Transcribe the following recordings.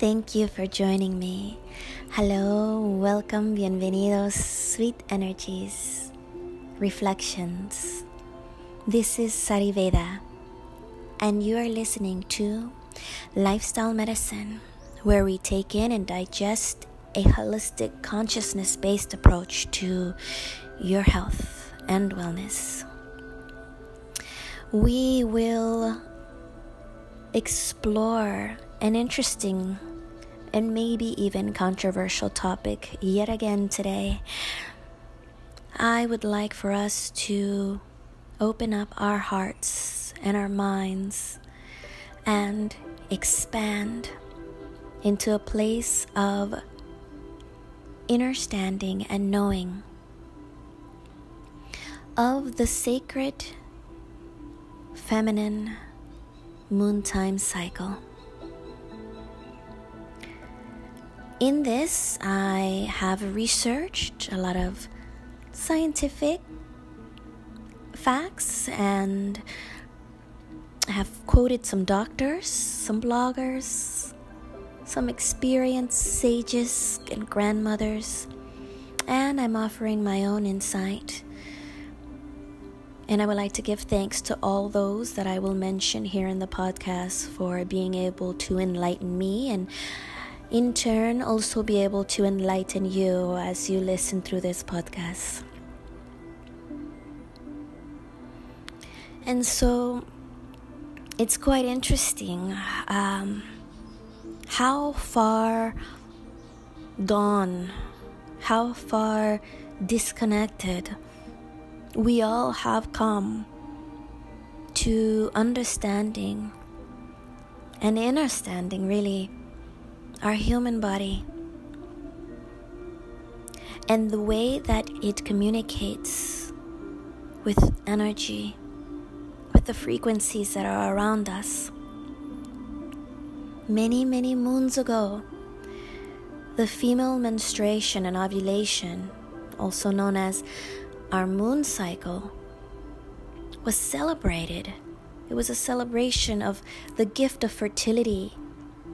Thank you for joining me. Hello, welcome, bienvenidos, sweet energies, reflections. This is ZariVeda, and you are listening to Lifestyle Medicine, where we take in and digest a holistic, consciousness based approach to your health and wellness. We will explore an interesting and maybe even controversial topic yet again today. I would like for us to open up our hearts and our minds and expand into a place of understanding and knowing of the sacred feminine moon time cycle. In this, I have researched a lot of scientific facts and I have quoted some doctors, some bloggers, some experienced sages and grandmothers, and I'm offering my own insight. And I would like to give thanks to all those that I will mention here in the podcast for being able to enlighten me and in turn also be able to enlighten you as you listen through this podcast. And so it's quite interesting um, how far gone, how far disconnected we all have come to understanding and understanding really our human body and the way that it communicates with energy, with the frequencies that are around us. Many, many moons ago, the female menstruation and ovulation, also known as our moon cycle was celebrated. It was a celebration of the gift of fertility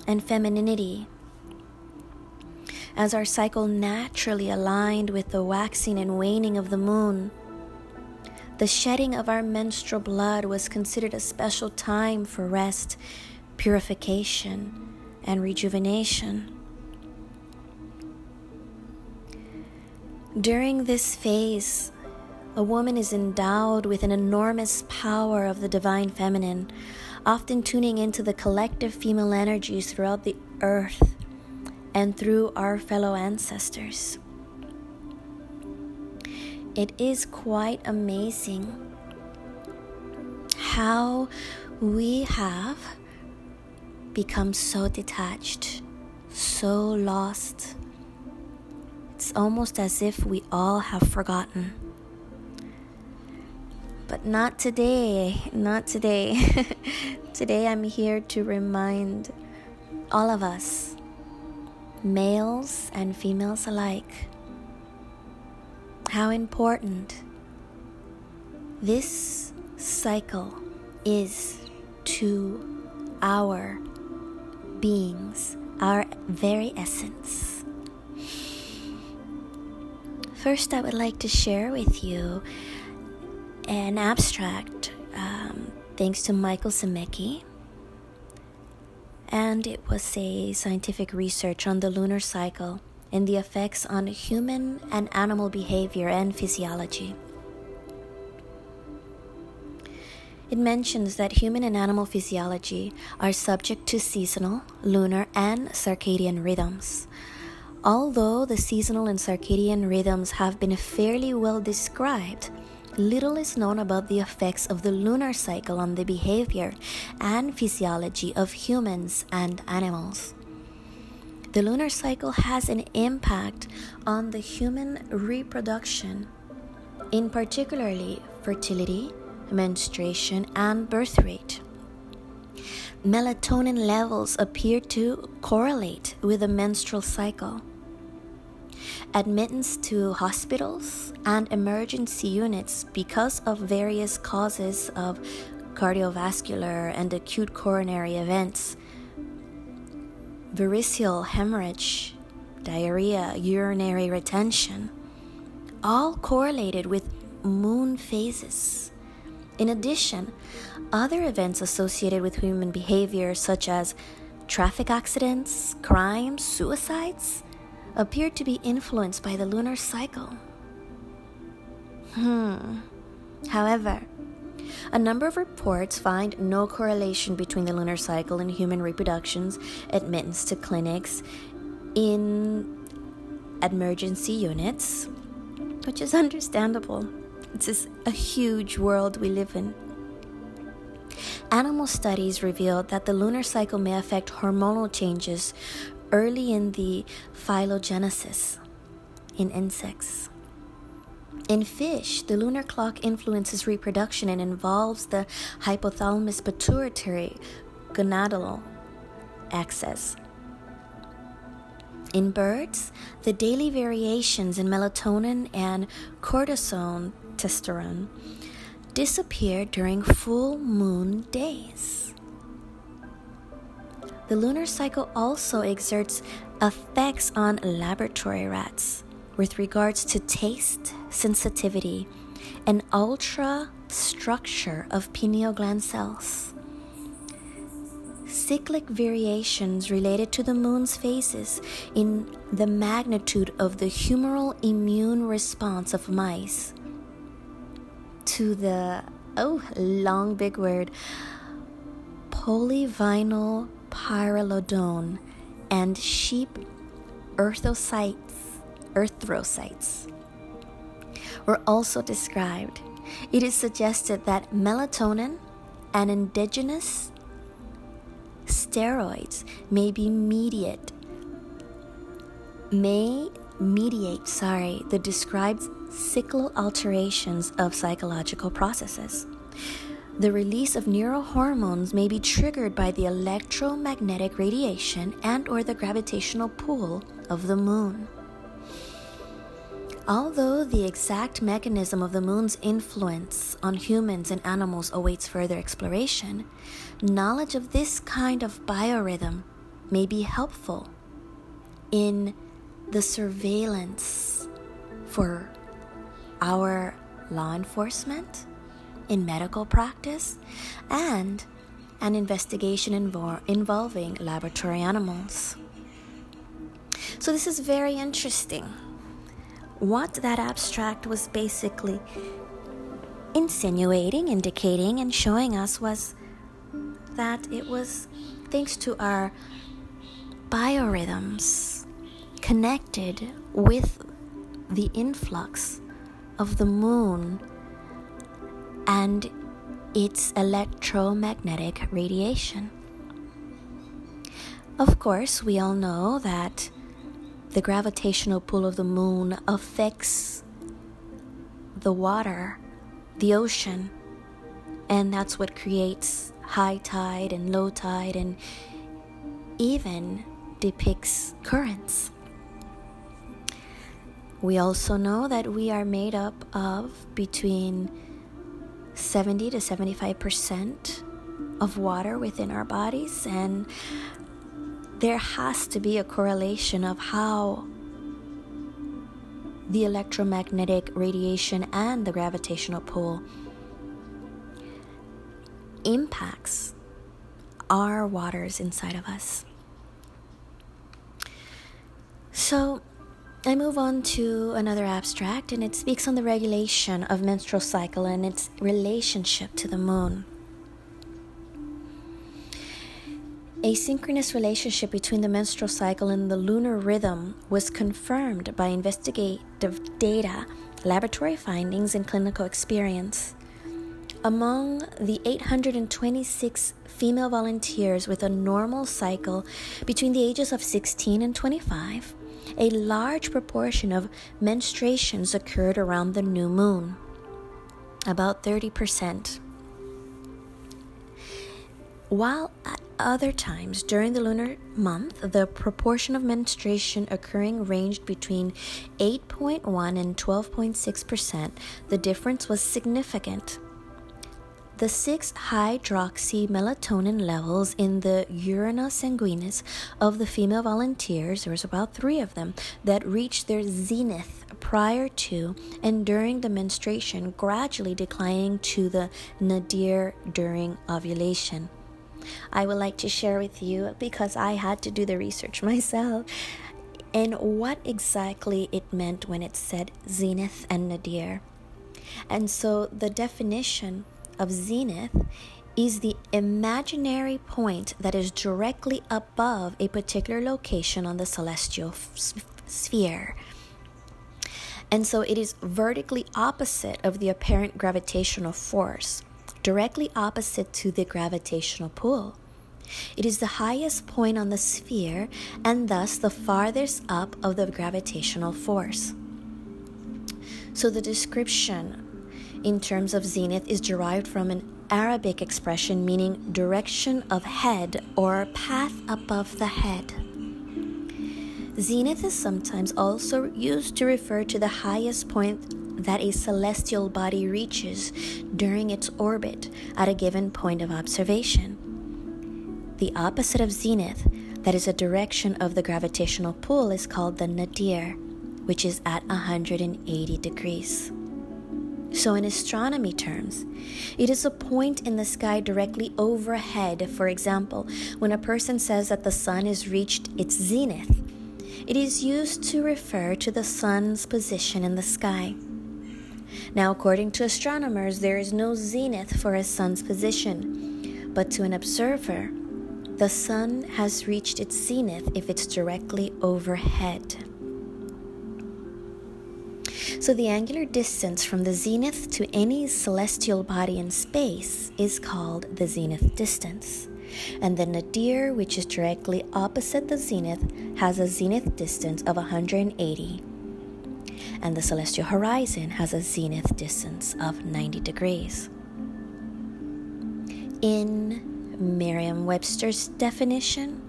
and femininity. As our cycle naturally aligned with the waxing and waning of the moon, the shedding of our menstrual blood was considered a special time for rest, purification, and rejuvenation. During this phase, a woman is endowed with an enormous power of the divine feminine, often tuning into the collective female energies throughout the earth and through our fellow ancestors. It is quite amazing how we have become so detached, so lost. It's almost as if we all have forgotten. But not today, not today. today I'm here to remind all of us, males and females alike, how important this cycle is to our beings, our very essence. First, I would like to share with you an abstract um, thanks to Michael Zimecki. And it was a scientific research on the lunar cycle and the effects on human and animal behavior and physiology. It mentions that human and animal physiology are subject to seasonal, lunar, and circadian rhythms. Although the seasonal and circadian rhythms have been fairly well described, little is known about the effects of the lunar cycle on the behavior and physiology of humans and animals. The lunar cycle has an impact on the human reproduction, in particularly fertility, menstruation, and birth rate. Melatonin levels appear to correlate with the menstrual cycle. Admittance to hospitals and emergency units because of various causes of cardiovascular and acute coronary events variceal hemorrhage, diarrhea, urinary retention, all correlated with moon phases. In addition, other events associated with human behavior, such as traffic accidents, crimes, suicides, appeared to be influenced by the lunar cycle. Hmm. However, a number of reports find no correlation between the lunar cycle and human reproductions, admittance to clinics, in emergency units, which is understandable. It's just a huge world we live in. Animal studies revealed that the lunar cycle may affect hormonal changes early in the phylogenesis in insects. In fish, the lunar clock influences reproduction and involves the hypothalamus pituitary gonadal axis. In birds, the daily variations in melatonin and cortisone testosterone disappear during full moon days. The lunar cycle also exerts effects on laboratory rats with regards to taste, sensitivity, and ultra structure of pineal gland cells. Cyclic variations related to the moon's phases in the magnitude of the humoral immune response of mice to the, oh, long big word, polyvinyl pyrrolidone and sheep erythrocytes erythrocytes were also described. It is suggested that melatonin and endogenous steroids may be mediate may mediate sorry the described cyclical alterations of psychological processes the release of neurohormones may be triggered by the electromagnetic radiation and or the gravitational pull of the moon. Although the exact mechanism of the moon's influence on humans and animals awaits further exploration, knowledge of this kind of biorhythm may be helpful in the surveillance for our law enforcement, in medical practice, and an investigation invo- involving laboratory animals. So, this is very interesting what that abstract was basically insinuating, indicating, and showing us was that it was thanks to our biorhythms connected with the influx of the moon and its electromagnetic radiation. Of course, we all know that the gravitational pull of the moon affects the water, the ocean, and that's what creates high tide and low tide and even depicts currents. We also know that we are made up of between 70 to 75% of water within our bodies, and there has to be a correlation of how the electromagnetic radiation and the gravitational pull impacts our waters inside of us. So, I move on to another abstract, and it speaks on the regulation of menstrual cycle and its relationship to the moon. A synchronous relationship between the menstrual cycle and the lunar rhythm was confirmed by investigative data, laboratory findings, and clinical experience. Among the 826 female volunteers with a normal cycle between the ages of 16 and 25, a large proportion of menstruations occurred around the new moon, about 30%. While at other times during the lunar month, the proportion of menstruation occurring ranged between 8.1 and 12.6 percent. The difference was significant. The 6 hydroxy melatonin levels in the urina sanguinis of the female volunteers, there was about three of them, that reached their zenith prior to and during the menstruation, gradually declining to the nadir during ovulation. I would like to share with you because I had to do the research myself and what exactly it meant when it said zenith and nadir. And so the definition of zenith is the imaginary point that is directly above a particular location on the celestial f- sphere. And so it is vertically opposite of the apparent gravitational force, directly opposite to the gravitational pull. It is the highest point on the sphere and thus the farthest up of the gravitational force. So the description in terms of zenith is derived from an Arabic expression meaning direction of head or path above the head. Zenith is sometimes also used to refer to the highest point that a celestial body reaches during its orbit at a given point of observation. The opposite of zenith, that is a direction of the gravitational pull, is called the nadir, which is at 180 degrees. So, in astronomy terms, it is a point in the sky directly overhead. For example, when a person says that the sun has reached its zenith, it is used to refer to the sun's position in the sky. Now, according to astronomers, there is no zenith for a sun's position, but to an observer, the sun has reached its zenith if it's directly overhead. So, the angular distance from the zenith to any celestial body in space is called the zenith distance. And the nadir, which is directly opposite the zenith, has a zenith distance of 180. And the celestial horizon has a zenith distance of 90 degrees. In Merriam Webster's definition,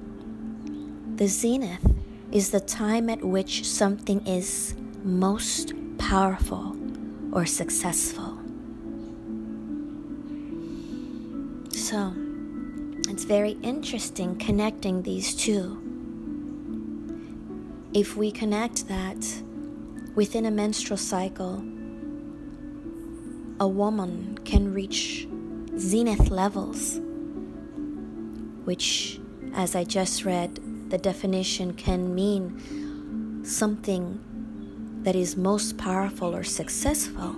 the zenith is the time at which something is most powerful or successful. So, it's very interesting connecting these two. If we connect that within a menstrual cycle, a woman can reach zenith levels, which, as I just read, the definition can mean something that is most powerful or successful,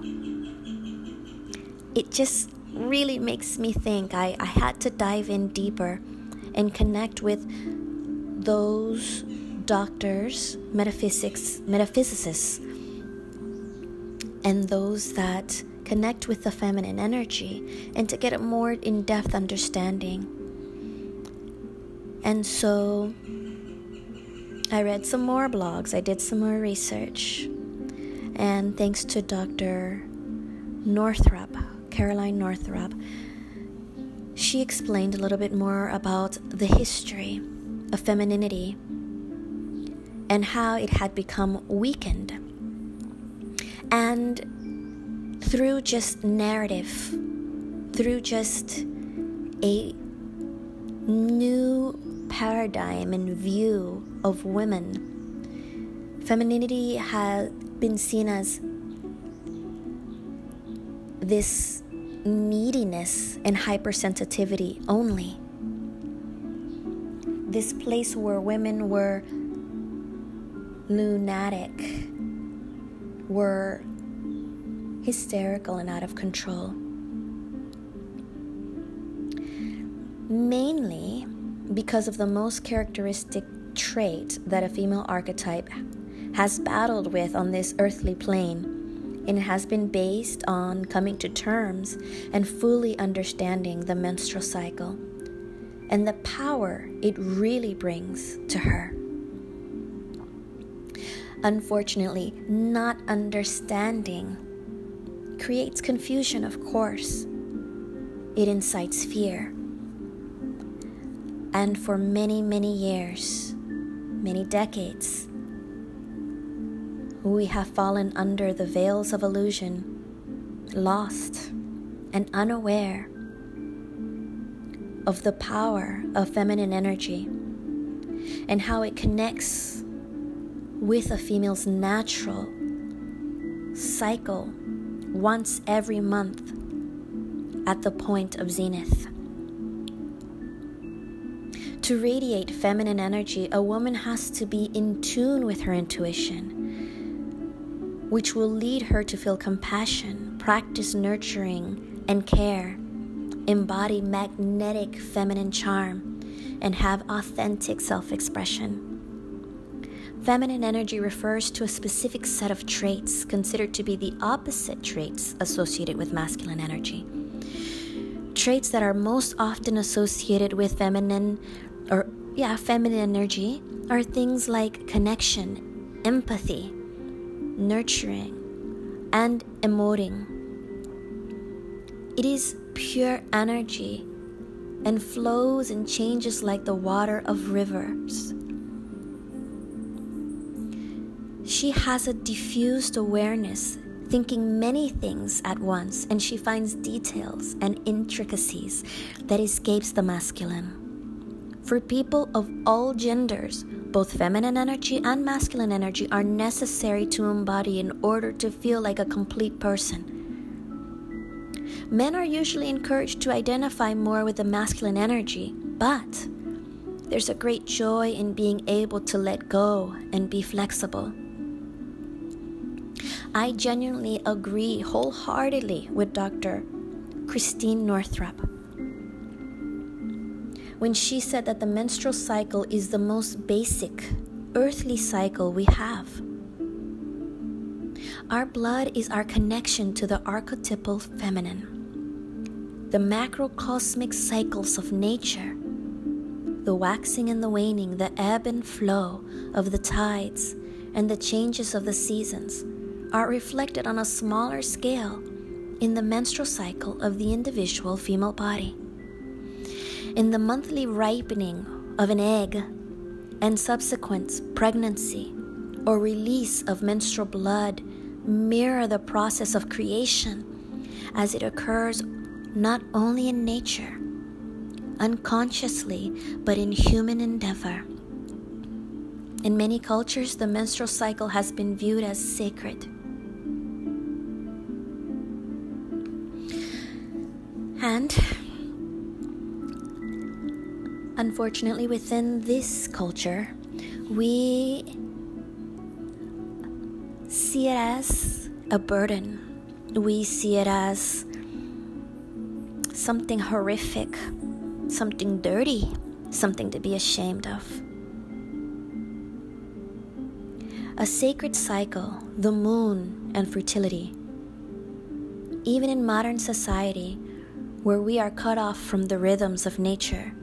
it just really makes me think. I, I had to dive in deeper and connect with those doctors, metaphysics, metaphysicists, and those that connect with the feminine energy and to get a more in depth understanding. And so I read some more blogs, I did some more research, and thanks to Dr. Northrup, Caroline Northrup, she explained a little bit more about the history of femininity and how it had become weakened. And through just narrative, through just a new paradigm and view of women, femininity has been seen as this neediness and hypersensitivity only. This place where women were lunatic, were hysterical and out of control. Mainly because of the most characteristic trait that a female archetype has battled with on this earthly plane, and it has been based on coming to terms and fully understanding the menstrual cycle and the power it really brings to her. Unfortunately, not understanding creates confusion, of course. It incites fear. And for many, many years, many decades, we have fallen under the veils of illusion, lost and unaware of the power of feminine energy and how it connects with a female's natural cycle once every month at the point of zenith. To radiate feminine energy, a woman has to be in tune with her intuition, which will lead her to feel compassion, practice nurturing and care, embody magnetic feminine charm, and have authentic self expression. Feminine energy refers to a specific set of traits considered to be the opposite traits associated with masculine energy. Traits that are most often associated with feminine or yeah, feminine energy are things like connection, empathy, nurturing, and emoting. It is pure energy and flows and changes like the water of rivers. She has a diffused awareness, thinking many things at once, and she finds details and intricacies that escapes the masculine. For people of all genders, both feminine energy and masculine energy are necessary to embody in order to feel like a complete person. Men are usually encouraged to identify more with the masculine energy, but there's a great joy in being able to let go and be flexible. I genuinely agree wholeheartedly with Dr. Christine Northrup when she said that the menstrual cycle is the most basic earthly cycle we have. Our blood is our connection to the archetypal feminine the macrocosmic cycles of nature, the waxing and the waning, the ebb and flow of the tides, and the changes of the seasons are reflected on a smaller scale in the menstrual cycle of the individual female body. In the monthly ripening of an egg and subsequent pregnancy or release of menstrual blood mirror the process of creation as it occurs not only in nature, unconsciously, but in human endeavor. In many cultures, the menstrual cycle has been viewed as sacred. And unfortunately, within this culture, we see it as a burden. We see it as something horrific, something dirty, something to be ashamed of. A sacred cycle, the moon, and fertility. Even in modern society, where we are cut off from the rhythms of nature,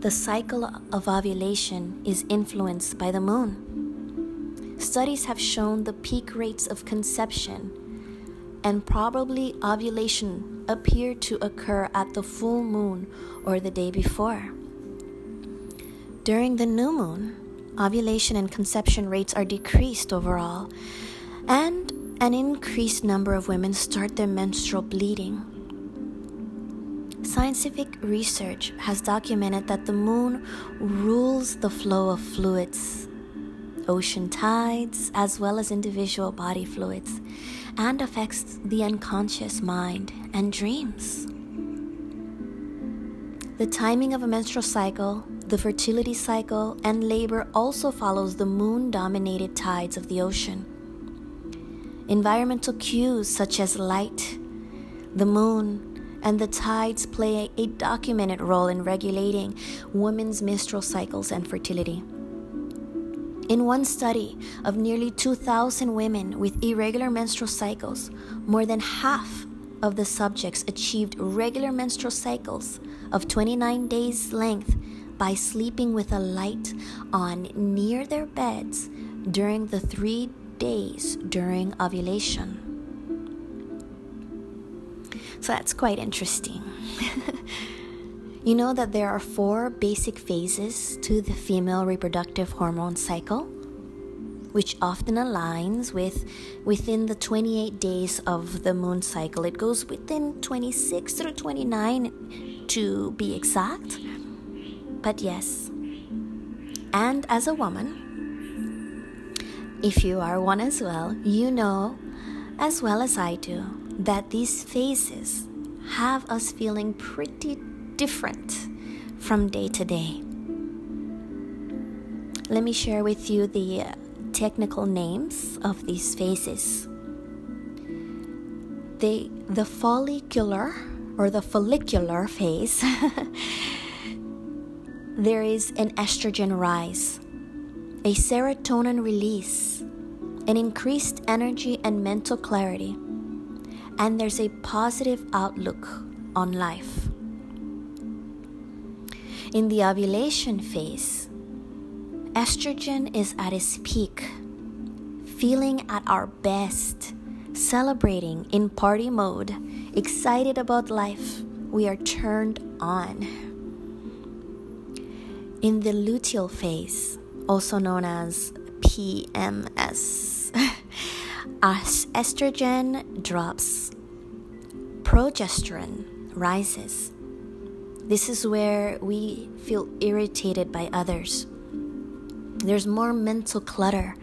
the cycle of ovulation is influenced by the moon. Studies have shown the peak rates of conception and probably ovulation appear to occur at the full moon or the day before. During the new moon, ovulation and conception rates are decreased overall, and an increased number of women start their menstrual bleeding. Scientific research has documented that the moon rules the flow of fluids, ocean tides, as well as individual body fluids and affects the unconscious mind and dreams. The timing of a menstrual cycle, the fertility cycle, and labor also follows the moon dominated tides of the ocean. Environmental cues such as light, the moon, and the tides play a documented role in regulating women's menstrual cycles and fertility. In one study of nearly 2,000 women with irregular menstrual cycles, more than half of the subjects achieved regular menstrual cycles of 29 days' length by sleeping with a light on near their beds during the three days during ovulation. So that's quite interesting. You know that there are four basic phases to the female reproductive hormone cycle. which often aligns with within the 28 days of the moon cycle. It goes within 26 through 29 to be exact. But yes. And as a woman, if you are one as well, you know as well as I do that these phases have us feeling pretty different from day to day. Let me share with you the uh, technical names of these phases. They, the follicular or the follicular phase, there is an estrogen rise, a serotonin release, an increased energy and mental clarity, and there's a positive outlook on life. In the ovulation phase, estrogen is at its peak, feeling at our best, celebrating in party mode, excited about life. We are turned on. In the luteal phase, also known as PMS, as estrogen drops, progesterone rises this is where we feel irritated by others. There's more mental clutter,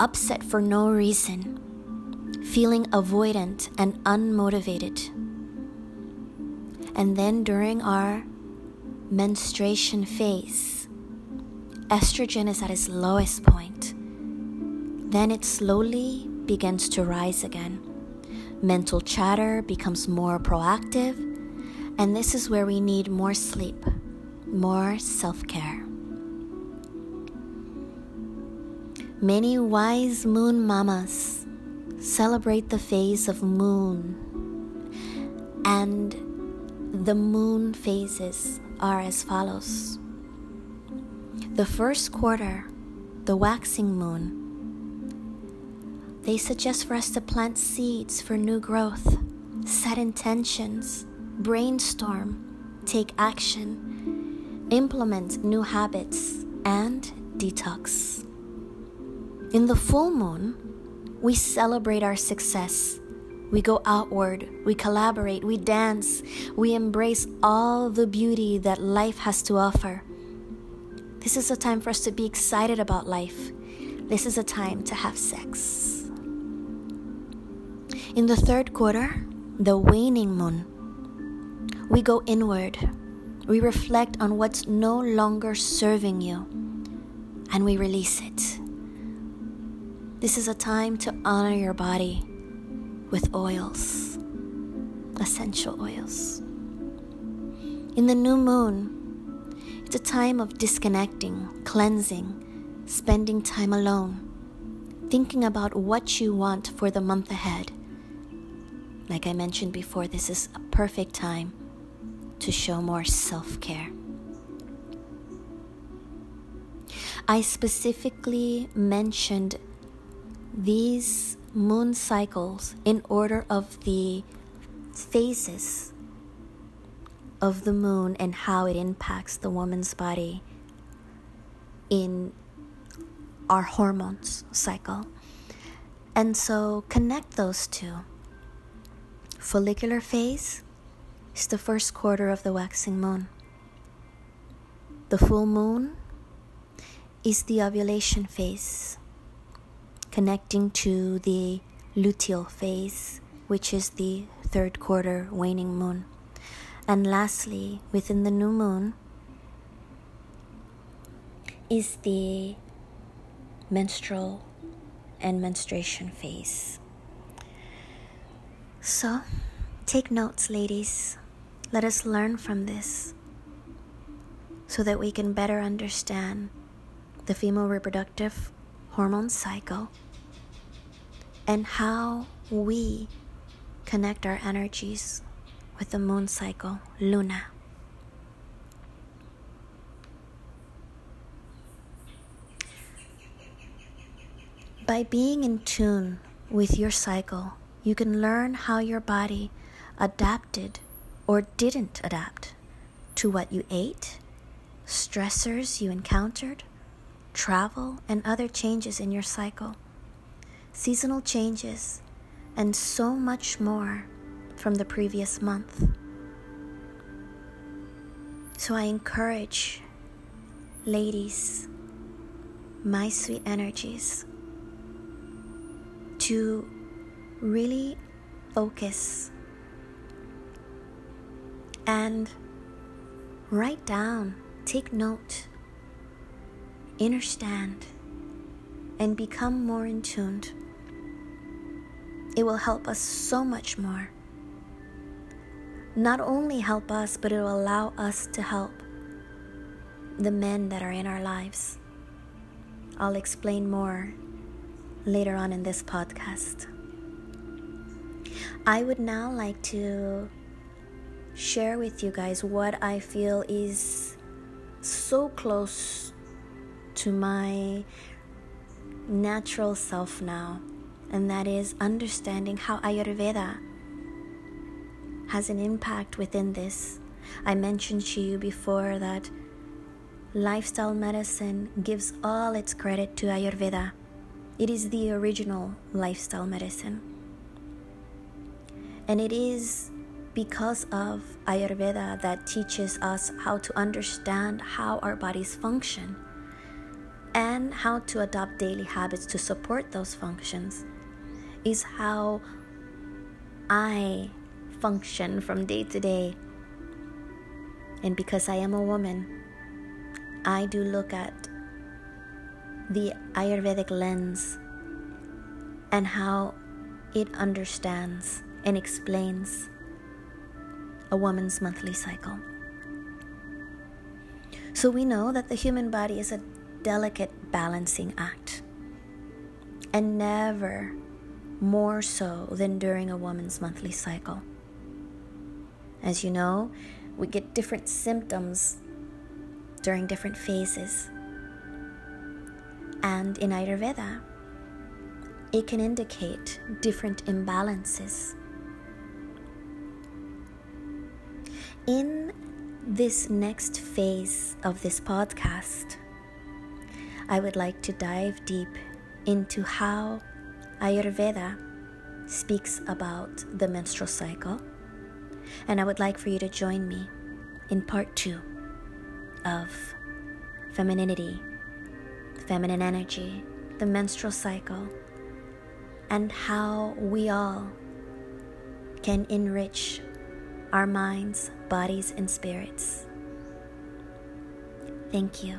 upset for no reason, feeling avoidant and unmotivated. And then during our menstruation phase, estrogen is at its lowest point. Then it slowly begins to rise again. Mental chatter becomes more proactive and this is where we need more sleep, more self care. Many wise moon mamas celebrate the phase of moon, and the moon phases are as follows. The first quarter, the waxing moon, they suggest for us to plant seeds for new growth, set intentions, brainstorm, take action, implement new habits, and detox. In the full moon, we celebrate our success. We go outward, we collaborate, we dance, we embrace all the beauty that life has to offer. This is a time for us to be excited about life. This is a time to have sex. In the third quarter, the waning moon, we go inward. We reflect on what's no longer serving you and we release it. This is a time to honor your body with oils, essential oils. In the new moon, it's a time of disconnecting, cleansing, spending time alone, thinking about what you want for the month ahead. Like I mentioned before, this is a perfect time to show more self care. I specifically mentioned these moon cycles in order of the phases of the moon and how it impacts the woman's body in our hormones cycle. And so connect those two. Follicular phase is the first quarter of the waxing moon. The full moon is the ovulation phase, connecting to the luteal phase, which is the third quarter waning moon. And lastly, within the new moon, is the menstrual and menstruation phase. So, take notes, ladies. Let us learn from this so that we can better understand the female reproductive hormone cycle and how we connect our energies with the moon cycle, Luna. By being in tune with your cycle, you can learn how your body adapted or didn't adapt to what you ate, stressors you encountered, travel, and other changes in your cycle, seasonal changes, and so much more from the previous month. So I encourage ladies, my sweet energies, to really focus and write down, take note, understand, and become more in tuned. It will help us so much more. Not only help us, but it will allow us to help the men that are in our lives. I'll explain more later on in this podcast. I would now like to share with you guys what I feel is so close to my natural self now, and that is understanding how Ayurveda has an impact within this. I mentioned to you before that lifestyle medicine gives all its credit to Ayurveda. It is the original lifestyle medicine. And it is because of Ayurveda that teaches us how to understand how our bodies function and how to adopt daily habits to support those functions is how I function from day to day. And because I am a woman, I do look at the Ayurvedic lens and how it understands and explains a woman's monthly cycle. So we know that the human body is a delicate balancing act, and never more so than during a woman's monthly cycle. As you know, we get different symptoms during different phases. And in Ayurveda, it can indicate different imbalances. In this next phase of this podcast, I would like to dive deep into how Ayurveda speaks about the menstrual cycle. And I would like for you to join me in part two of femininity, feminine energy, the menstrual cycle, and how we all can enrich our minds, bodies, and spirits. Thank you.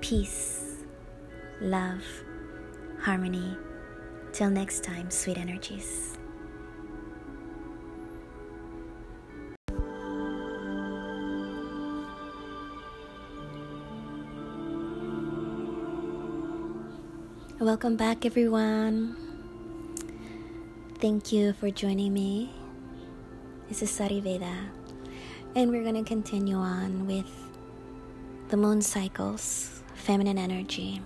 Peace, love, harmony. Till next time, sweet energies. Welcome back, everyone. Thank you for joining me. This is ZariVeda, and we're going to continue on with the moon cycles, feminine energy,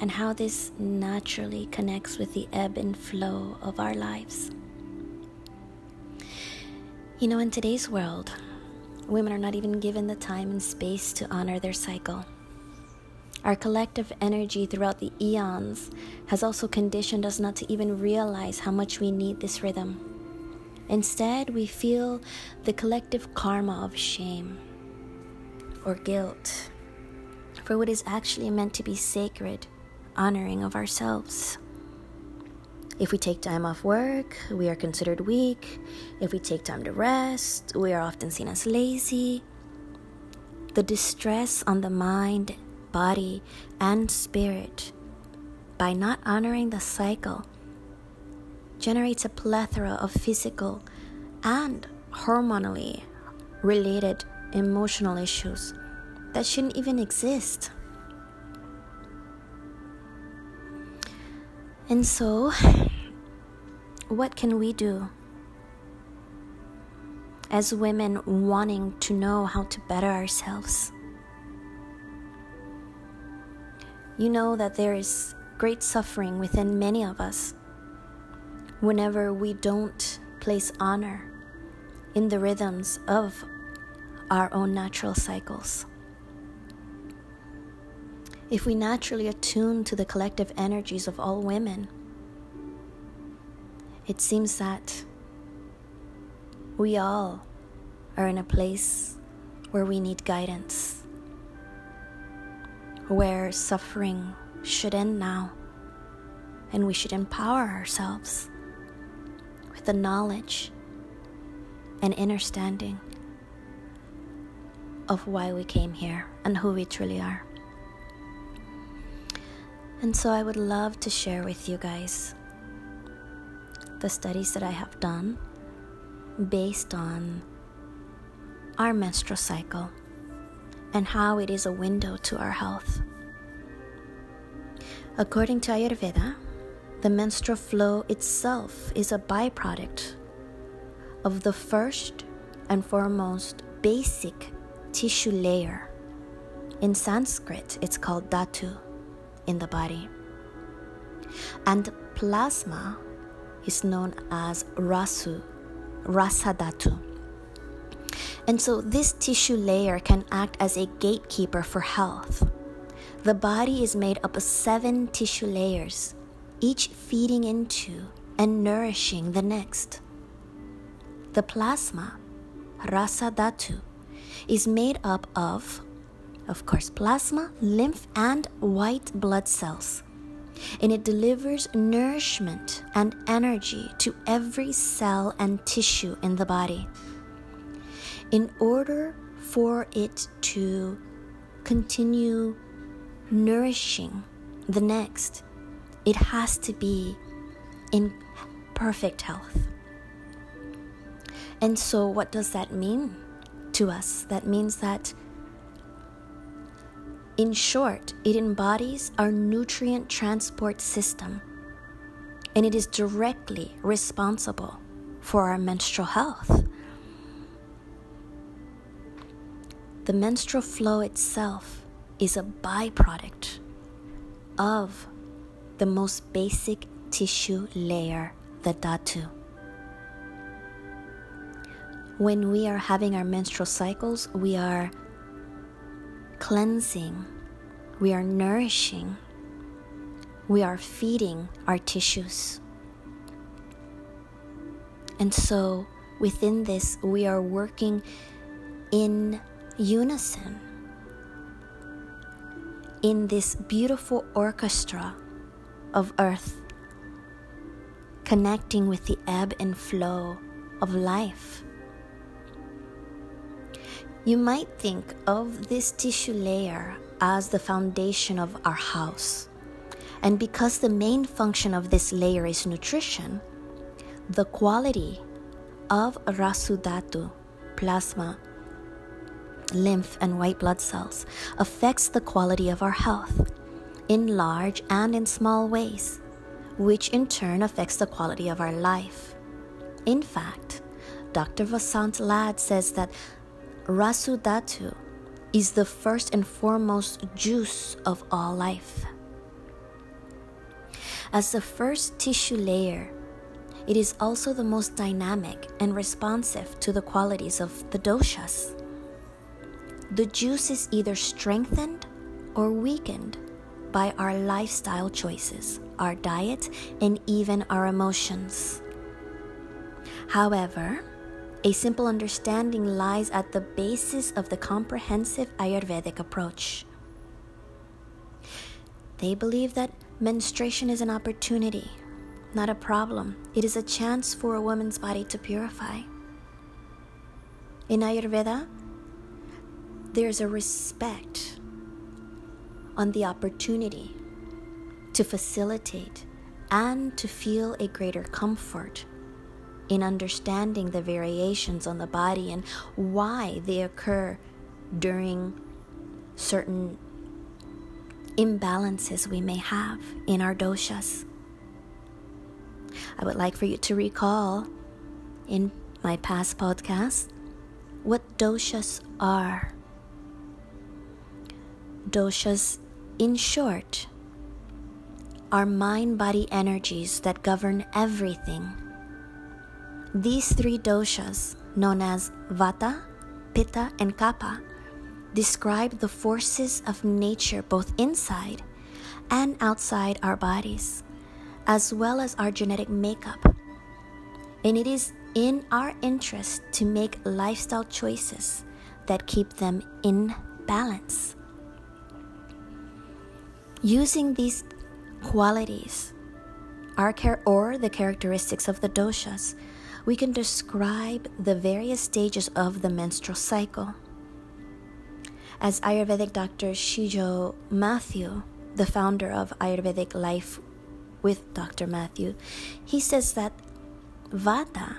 and how this naturally connects with the ebb and flow of our lives. You know, in today's world, women are not even given the time and space to honor their cycle. Our collective energy throughout the eons has also conditioned us not to even realize how much we need this rhythm. Instead, we feel the collective karma of shame or guilt for what is actually meant to be sacred, honoring of ourselves. If we take time off work, we are considered weak. If we take time to rest, we are often seen as lazy. The distress on the mind body, and spirit by not honoring the cycle generates a plethora of physical and hormonally related emotional issues that shouldn't even exist. And so, what can we do as women wanting to know how to better ourselves? you know that there is great suffering within many of us whenever we don't place honor in the rhythms of our own natural cycles. if we naturally attune to the collective energies of all women, it seems that we all are in a place where we need guidance, where suffering should end now, and we should empower ourselves the knowledge and understanding of why we came here and who we truly are. And so I would love to share with you guys the studies that I have done based on our menstrual cycle and how it is a window to our health. According to Ayurveda, the menstrual flow itself is a byproduct of the first and foremost basic tissue layer. In Sanskrit, it's called dhatu in the body. And plasma is known as rasu, rasadhatu. And so this tissue layer can act as a gatekeeper for health. The body is made up of seven tissue layers, each feeding into and nourishing the next. The plasma, rasadhatu, is made up of, of course, plasma, lymph, and white blood cells and it delivers nourishment and energy to every cell and tissue in the body. In order for it to continue nourishing the next, it has to be in perfect health. And so, what does that mean to us? That means that in short, it embodies our nutrient transport system and it is directly responsible for our menstrual health. The menstrual flow itself is a byproduct of the most basic tissue layer, the dhatu. When we are having our menstrual cycles, we are cleansing, we are nourishing, we are feeding our tissues. And so, within this, we are working in unison in this beautiful orchestra of earth, connecting with the ebb and flow of life. You might think of this tissue layer as the foundation of our house. And because the main function of this layer is nutrition, the quality of rasudhatu, plasma, lymph, and white blood cells affects the quality of our health in large and in small ways, which in turn affects the quality of our life. In fact, Dr. Vasant Lad says that Rasudhatu is the first and foremost juice of all life. As the first tissue layer, it is also the most dynamic and responsive to the qualities of the doshas. The juice is either strengthened or weakened by our lifestyle choices, our diet, and even our emotions. However, a simple understanding lies at the basis of the comprehensive Ayurvedic approach. They believe that menstruation is an opportunity, not a problem. It is a chance for a woman's body to purify. In Ayurveda, there's a respect on the opportunity to facilitate and to feel a greater comfort in understanding the variations on the body and why they occur during certain imbalances we may have in our doshas. I would like for you to recall in my past podcast what doshas are. Doshas, in short, are mind body energies that govern everything these three doshas, known as Vata, Pitta, and Kapha, describe the forces of nature both inside and outside our bodies, as well as our genetic makeup. And it is in our interest to make lifestyle choices that keep them in balance. Using these qualities our char- or the characteristics of the doshas, we can describe the various stages of the menstrual cycle. As Ayurvedic doctor Shijo Matthew, the founder of Ayurvedic Life with Dr. Matthew, he says that Vata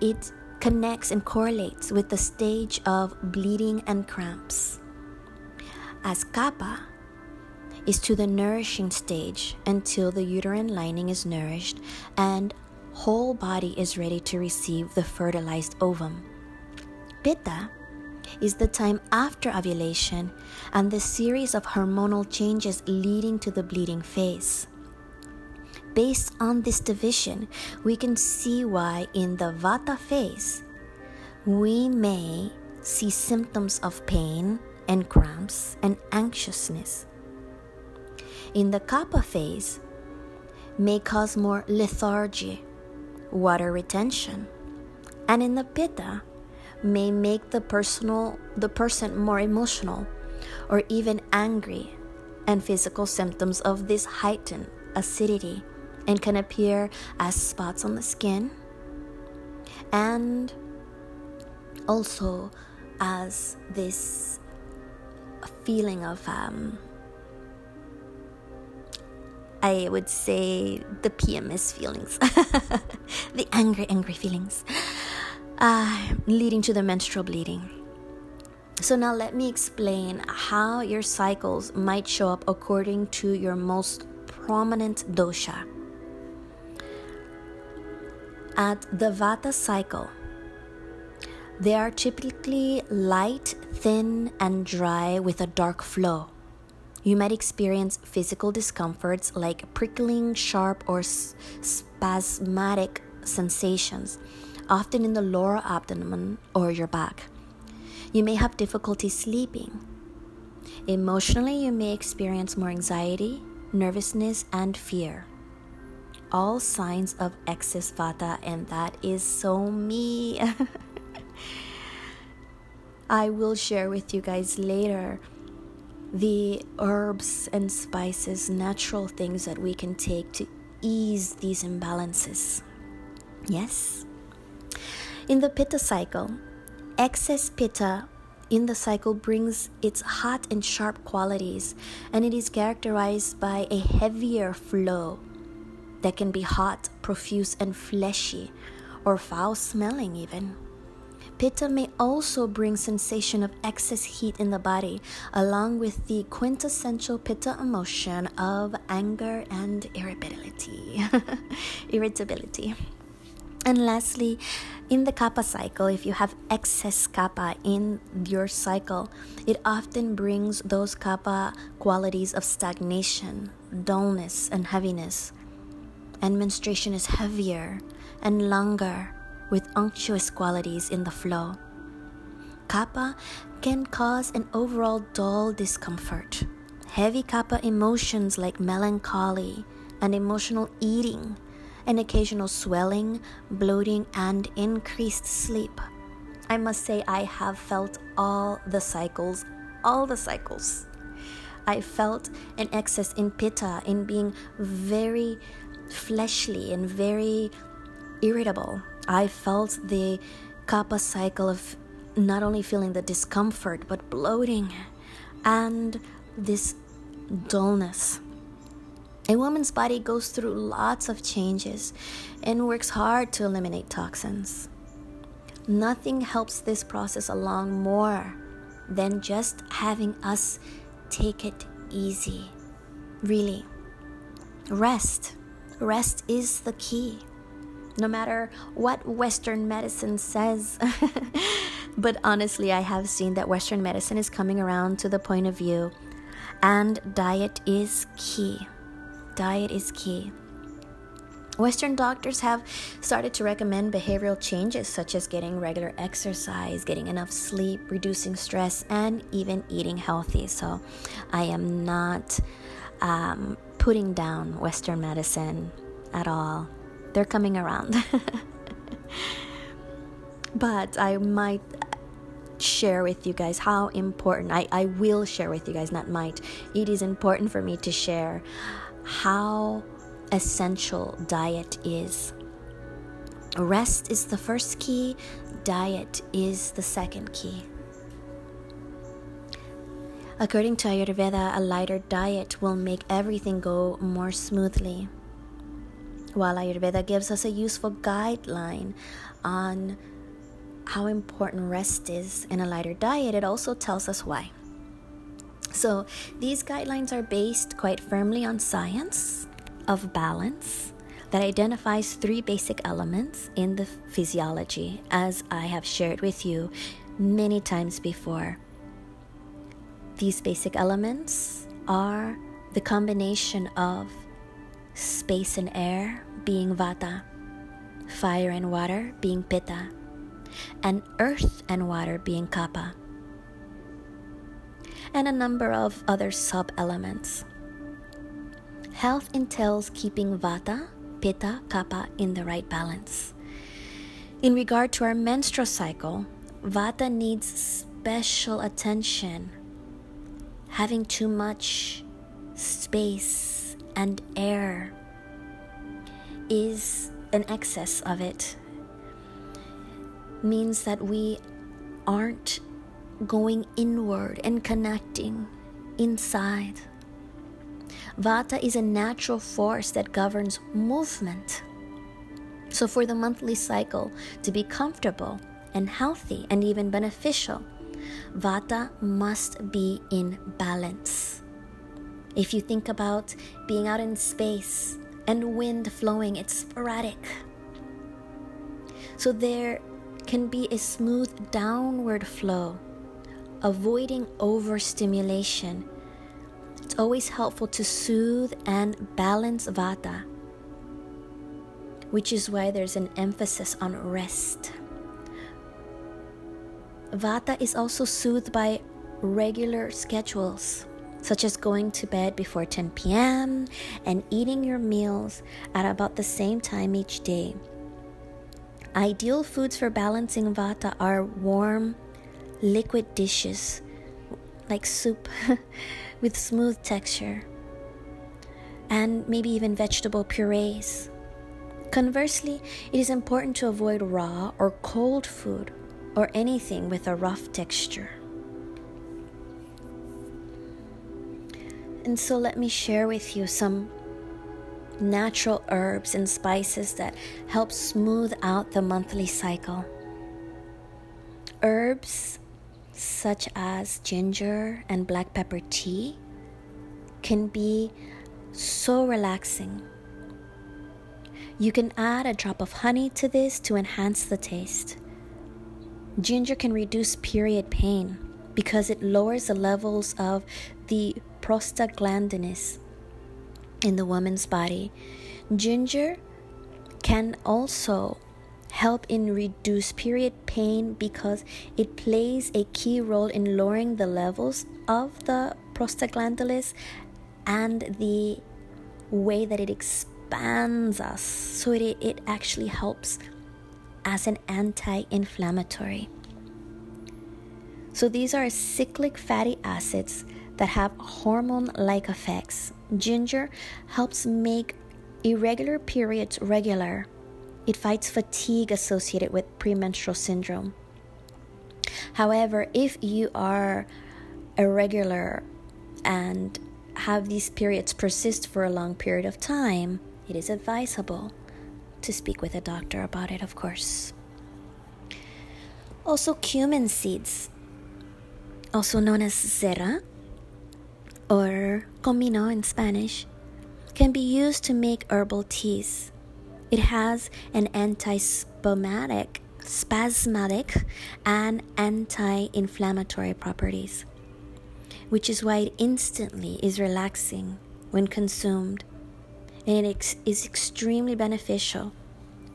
it connects and correlates with the stage of bleeding and cramps. As Kapha is to the nourishing stage until the uterine lining is nourished and whole body is ready to receive the fertilized ovum. Pitta is the time after ovulation and the series of hormonal changes leading to the bleeding phase. Based on this division, we can see why in the Vata phase, we may see symptoms of pain and cramps and anxiousness. In the kapha phase may cause more lethargy, water retention, and in the pitta may make the personal the person more emotional or even angry and physical symptoms of this heightened acidity and can appear as spots on the skin and also as this feeling of um, I would say the PMS feelings, the angry, angry feelings, uh, leading to the menstrual bleeding. So, now let me explain how your cycles might show up according to your most prominent dosha. At the Vata cycle, they are typically light, thin, and dry with a dark flow. You might experience physical discomforts like prickling, sharp, or spasmodic sensations, often in the lower abdomen or your back. You may have difficulty sleeping. Emotionally, you may experience more anxiety, nervousness, and fear. All signs of excess vata, and that is so me. I will share with you guys later the herbs and spices, natural things that we can take to ease these imbalances. Yes. In the pitta cycle, excess pitta in the cycle brings its hot and sharp qualities, and it is characterized by a heavier flow that can be hot, profuse, and fleshy, or foul smelling, even. Pitta may also bring sensation of excess heat in the body, along with the quintessential Pitta emotion of anger and irritability. irritability. And lastly, in the kapha cycle, if you have excess kapha in your cycle, it often brings those kapha qualities of stagnation, dullness, and heaviness. And menstruation is heavier and longer with unctuous qualities in the flow. Kapha can cause an overall dull discomfort. Heavy kapha emotions like melancholy and emotional eating, and occasional swelling, bloating, and increased sleep. I must say, I have felt all the cycles, all the cycles. I felt an excess in pitta, in being very fleshly and very irritable. I felt the kapha cycle of not only feeling the discomfort but bloating and this dullness. A woman's body goes through lots of changes and works hard to eliminate toxins. Nothing helps this process along more than just having us take it easy. Really. Rest. Rest is the key no matter what Western medicine says. but honestly, I have seen that Western medicine is coming around to the point of view, and diet is key. Diet is key. Western doctors have started to recommend behavioral changes such as getting regular exercise, getting enough sleep, reducing stress, and even eating healthy. So, I am not um, putting down Western medicine at all. They're coming around. but I might share with you guys how important I, I will share with you guys, not might. It is important for me to share how essential diet is. Rest is the first key, diet is the second key. According to Ayurveda, a lighter diet will make everything go more smoothly. While Ayurveda gives us a useful guideline on how important rest is in a lighter diet, it also tells us why. So, these guidelines are based quite firmly on science of balance that identifies three basic elements in the physiology, as I have shared with you many times before. These basic elements are the combination of space and air being vata, fire and water being pitta, and earth and water being kapha, and a number of other sub elements. Health entails keeping Vata, Pitta, Kapha in the right balance. In regard to our menstrual cycle, Vata needs special attention. Having too much space and air is an excess of it means that we aren't going inward and connecting inside Vata is a natural force that governs movement. So, for the monthly cycle to be comfortable and healthy and even beneficial, Vata must be in balance. If you think about being out in space and wind flowing, it's sporadic. So, there can be a smooth downward flow, avoiding overstimulation it's always helpful to soothe and balance vata, which is why there's an emphasis on rest. Vata is also soothed by regular schedules, such as going to bed before 10 p.m. and eating your meals at about the same time each day. Ideal foods for balancing vata are warm, liquid dishes like soup. with smooth texture, and maybe even vegetable purees. Conversely, it is important to avoid raw or cold food or anything with a rough texture. And so, let me share with you some natural herbs and spices that help smooth out the monthly cycle. Herbs such as ginger and black pepper tea, can be so relaxing. You can add a drop of honey to this to enhance the taste. Ginger can reduce period pain because it lowers the levels of the prostaglandins in the woman's body. Ginger can also help in reduce period pain because it plays a key role in lowering the levels of the prostaglandins and the way that it expands us so it, it actually helps as an anti-inflammatory so these are cyclic fatty acids that have hormone like effects ginger helps make irregular periods regular it fights fatigue associated with premenstrual syndrome. However, if you are irregular and have these periods persist for a long period of time, it is advisable to speak with a doctor about it, of course. Also, cumin seeds, also known as zera or comino in Spanish, can be used to make herbal teas. It has an antispasmodic, spasmodic, and anti-inflammatory properties, which is why it instantly is relaxing when consumed. and it is extremely beneficial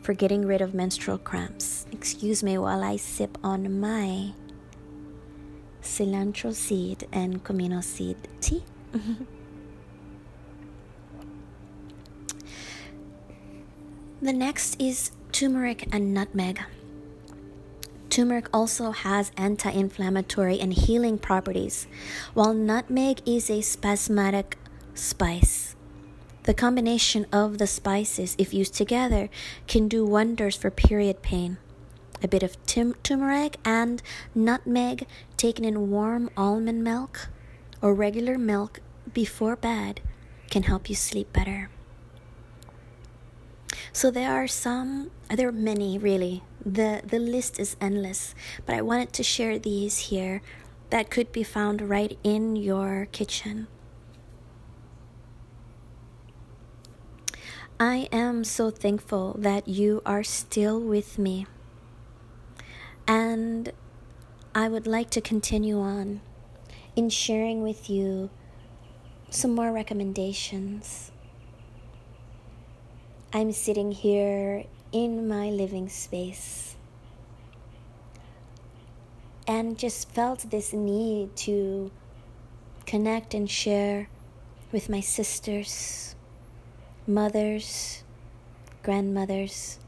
for getting rid of menstrual cramps. Excuse me while I sip on my cilantro seed and comino seed tea. Mm-hmm. the next is turmeric and nutmeg. Turmeric also has anti inflammatory and healing properties, while nutmeg is a spasmodic spice. The combination of the spices, if used together, can do wonders for period pain. A bit of tim- turmeric and nutmeg taken in warm almond milk or regular milk before bed can help you sleep better. So there are some, there are many really. The the list is endless, but I wanted to share these here that could be found right in your kitchen. I am so thankful that you are still with me. And I would like to continue on in sharing with you some more recommendations. I'm sitting here in my living space and just felt this need to connect and share with my sisters mothers, grandmothers,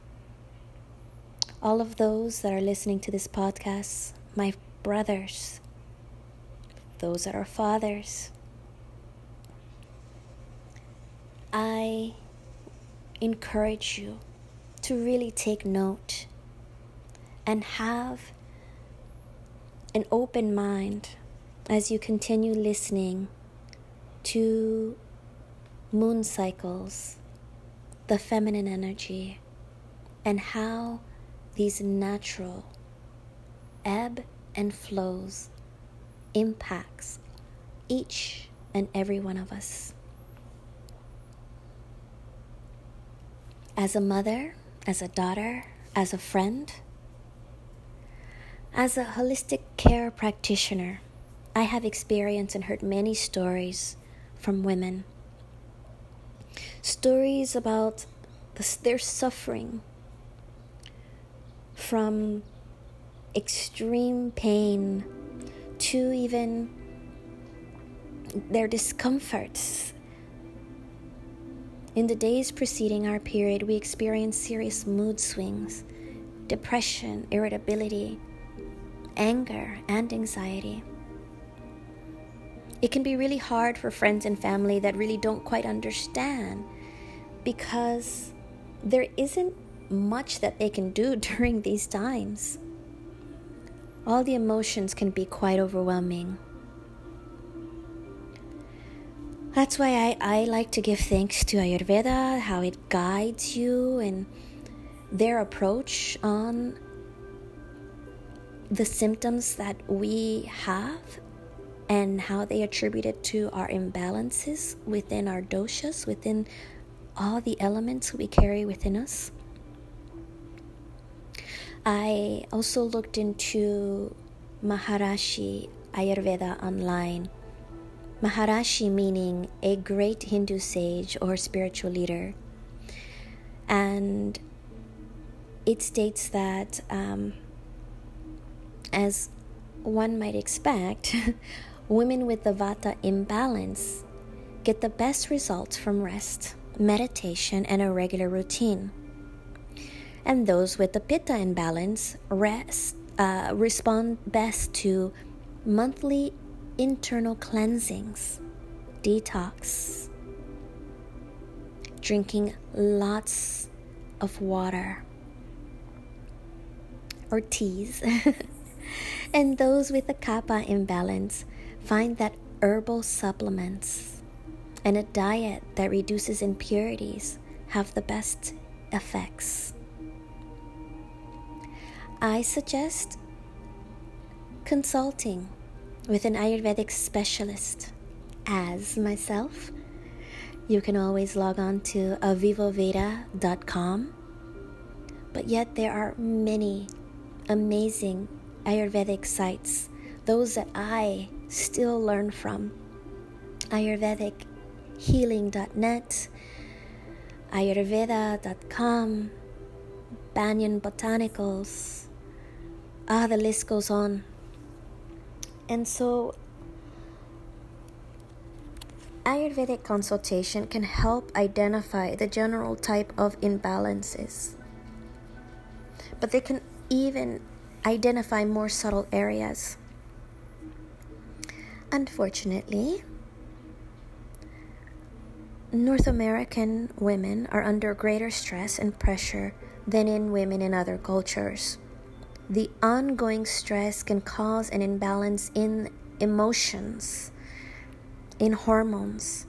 all of those that are listening to this podcast, my brothers, those that are fathers. I encourage you to really take note and have an open mind as you continue listening to moon cycles, the feminine energy, and how these natural ebb and flows impacts each and every one of us. As a mother, as a daughter, as a friend, as a holistic care practitioner, I have experienced and heard many stories from women stories about the, their suffering from extreme pain to even their discomforts. In the days preceding our period, we experienced serious mood swings, depression, irritability, anger, and anxiety. It can be really hard for friends and family that really don't quite understand because there isn't much that they can do during these times. All the emotions can be quite overwhelming. That's why I, I like to give thanks to Ayurveda, how it guides you and their approach on the symptoms that we have and how they attribute it to our imbalances within our doshas, within all the elements we carry within us. I also looked into Maharishi Ayurveda online. Maharishi meaning a great Hindu sage or spiritual leader. And it states that, um, as one might expect, women with the vata imbalance get the best results from rest meditation, and a regular routine. And those with the pitta imbalance rest, uh, respond best to monthly internal cleansings, detox, drinking lots of water or teas. and those with the kapha imbalance find that herbal supplements and a diet that reduces impurities have the best effects. I suggest consulting with an Ayurvedic specialist. As myself, you can always log on to avivoveda.com. But yet, there are many amazing Ayurvedic sites, those that I still learn from. Ayurvedic healing.net, Ayurveda.com, Banyan Botanicals. Ah, the list goes on. And so, Ayurvedic consultation can help identify the general type of imbalances, but they can even identify more subtle areas. Unfortunately, North American women are under greater stress and pressure than in women in other cultures. The ongoing stress can cause an imbalance in emotions, in hormones.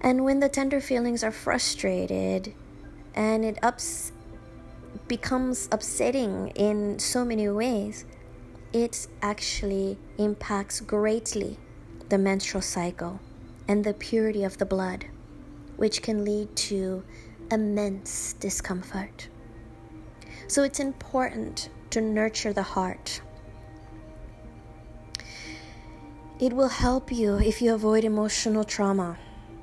And when the tender feelings are frustrated and it ups becomes upsetting in so many ways, it actually impacts greatly the menstrual cycle and the purity of the blood, which can lead to immense discomfort. So it's important to nurture the heart. It will help you if you avoid emotional trauma.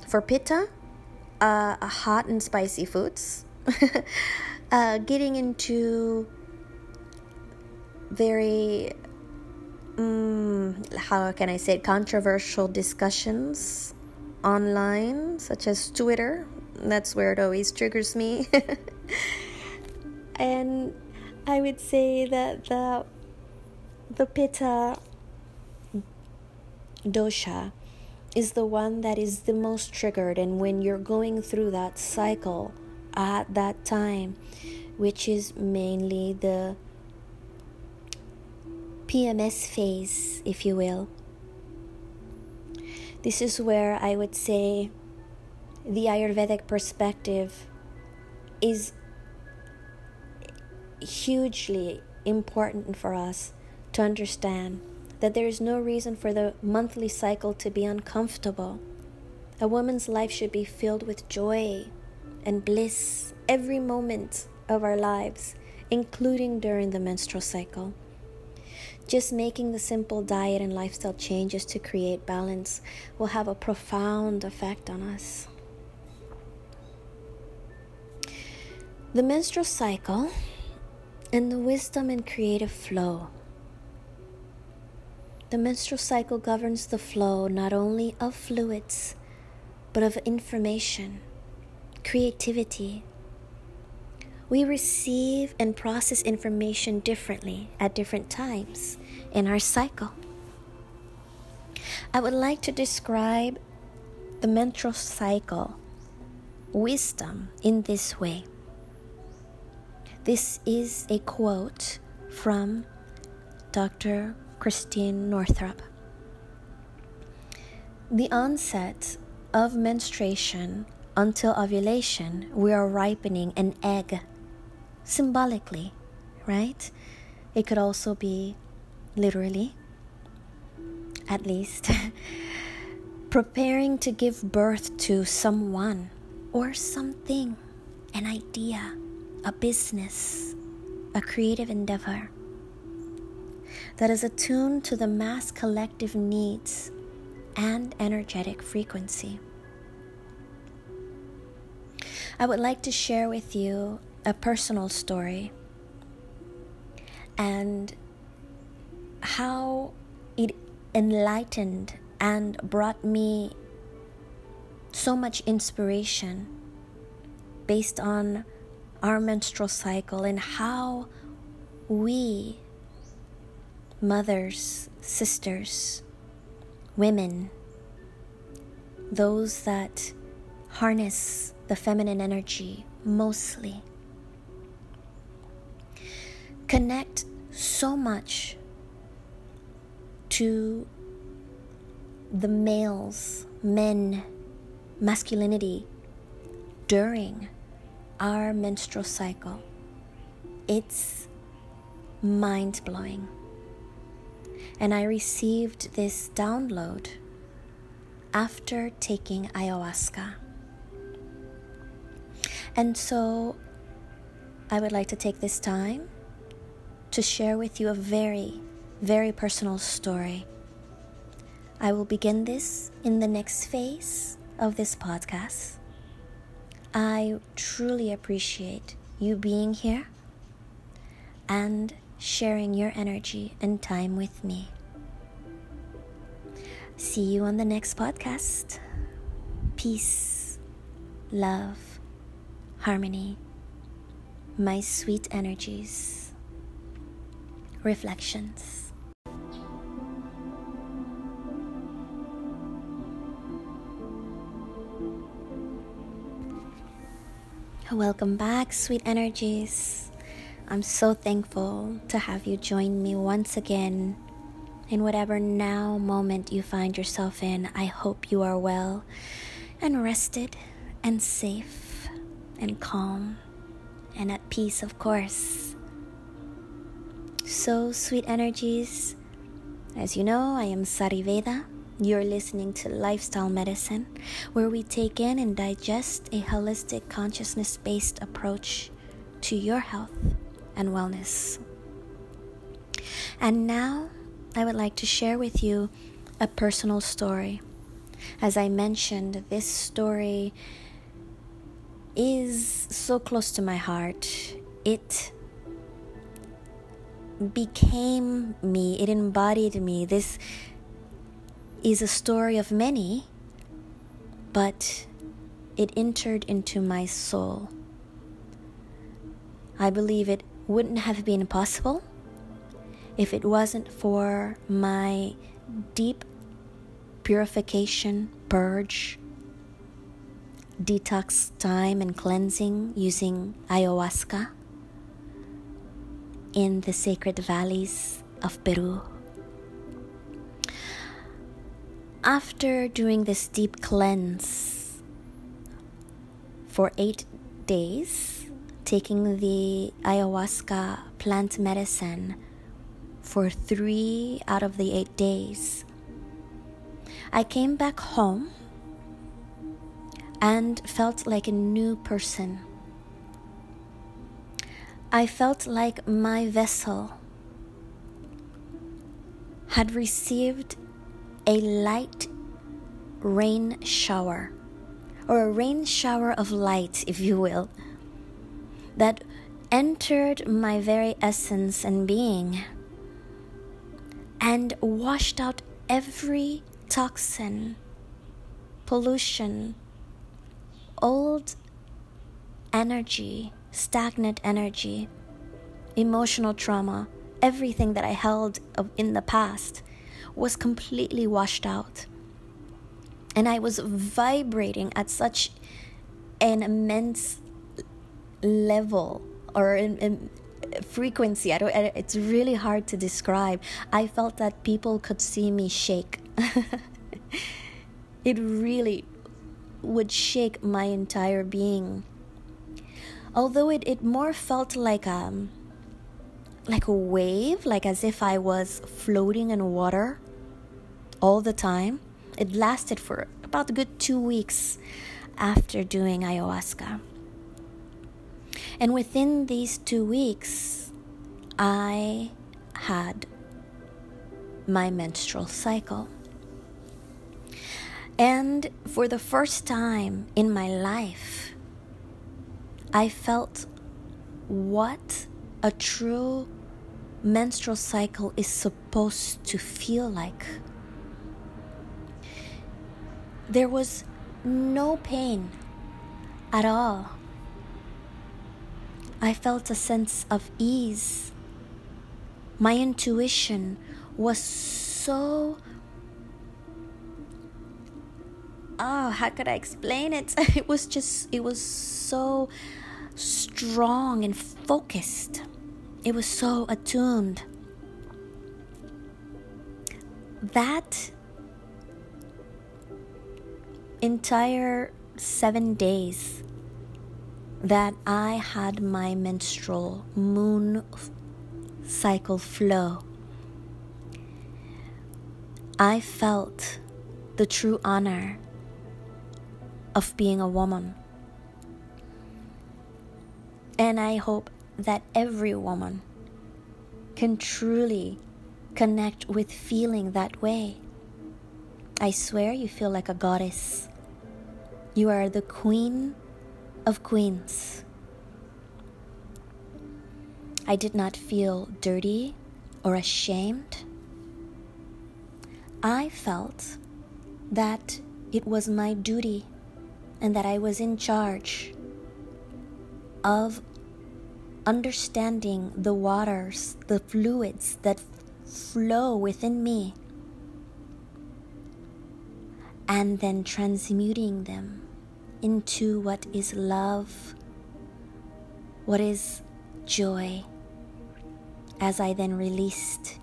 For Pitta, uh, hot and spicy foods, uh, getting into very um, how can I say it, controversial discussions online, such as Twitter. That's where it always triggers me. and I would say that the the Pitta dosha is the one that is the most triggered, and when you're going through that cycle at that time, which is mainly the PMS phase, if you will, this is where I would say the Ayurvedic perspective is hugely important for us to understand that there is no reason for the monthly cycle to be uncomfortable. A woman's life should be filled with joy and bliss every moment of our lives, including during the menstrual cycle. Just making the simple diet and lifestyle changes to create balance will have a profound effect on us. The menstrual cycle and the wisdom and creative flow. The menstrual cycle governs the flow not only of fluids, but of information, creativity, we receive and process information differently at different times in our cycle. I would like to describe the menstrual cycle wisdom in this way. This is a quote from Dr. Christine Northrup. The onset of menstruation until ovulation, we are ripening an egg symbolically, right? It could also be literally, at least, preparing to give birth to someone or something, an idea, a business, a creative endeavor that is attuned to the mass collective needs and energetic frequency. I would like to share with you a personal story and how it enlightened and brought me so much inspiration based on our menstrual cycle and how we, mothers, sisters, women, those that harness the feminine energy mostly connect so much to the males, men, masculinity during our menstrual cycle. It's mind blowing. And I received this download after taking ayahuasca. And so I would like to take this time to share with you a very, very personal story. I will begin this in the next phase of this podcast. I truly appreciate you being here and sharing your energy and time with me. See you on the next podcast. Peace, love, harmony, my sweet energies, reflections. Welcome back, sweet energies. I'm so thankful to have you join me once again in whatever now moment you find yourself in. I hope you are well and rested and safe and calm and at peace, of course. So, sweet energies, as you know, I am ZariVeda you're listening to Lifestyle Medicine, where we take in and digest a holistic consciousness based approach to your health and wellness. And now, I would like to share with you a personal story. As I mentioned, this story is so close to my heart. It became me, it embodied me. This is a story of many, but it entered into my soul. I believe it wouldn't have been possible if it wasn't for my deep purification, purge, detox time, and cleansing using ayahuasca in the sacred valleys of Peru. After doing this deep cleanse for eight days, taking the ayahuasca plant medicine for three out of the eight days, I came back home and felt like a new person. I felt like my vessel had received a light rain shower, or a rain shower of light, if you will, that entered my very essence and being and washed out every toxin, pollution, old energy, stagnant energy, emotional trauma, everything that I held in the past was completely washed out. And I was vibrating at such an immense level or in frequency. I don't, it's really hard to describe. I felt that people could see me shake. it really would shake my entire being. Although it, it more felt like a, um, like a wave, like as if I was floating in water all the time. It lasted for about a good two weeks after doing ayahuasca. And within these two weeks, I had my menstrual cycle. And for the first time in my life, I felt what a true menstrual cycle is supposed to feel like. There was no pain at all. I felt a sense of ease. My intuition was so. Oh, how could I explain it? It was just, it was so strong and focused. It was so attuned. That entire seven days that I had my menstrual moon cycle flow, I felt the true honor of being a woman. And I hope that every woman can truly connect with feeling that way. I swear you feel like a goddess you are the queen of Queens. I did not feel dirty or ashamed. I felt that it was my duty and that I was in charge of understanding the waters, the fluids that flow within me, and then transmuting them into what is love, what is joy, as I then released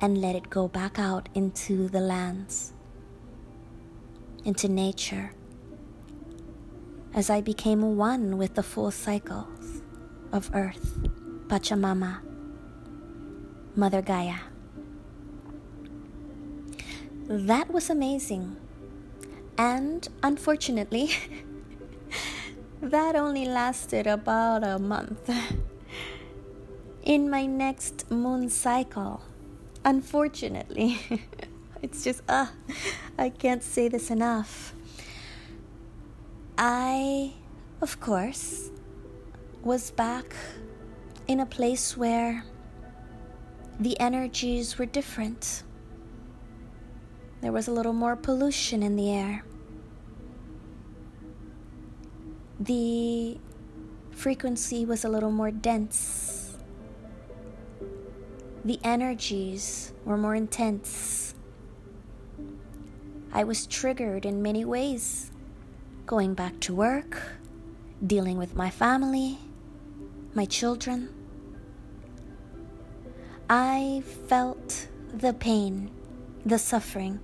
and let it go back out into the lands, into nature, as I became one with the full cycles of Earth, Pachamama, Mother Gaia. That was amazing. And unfortunately, that only lasted about a month. In my next moon cycle, unfortunately, it's just, ah, uh, I can't say this enough. I, of course, was back in a place where the energies were different. There was a little more pollution in the air. The frequency was a little more dense. The energies were more intense. I was triggered in many ways going back to work, dealing with my family, my children. I felt the pain, the suffering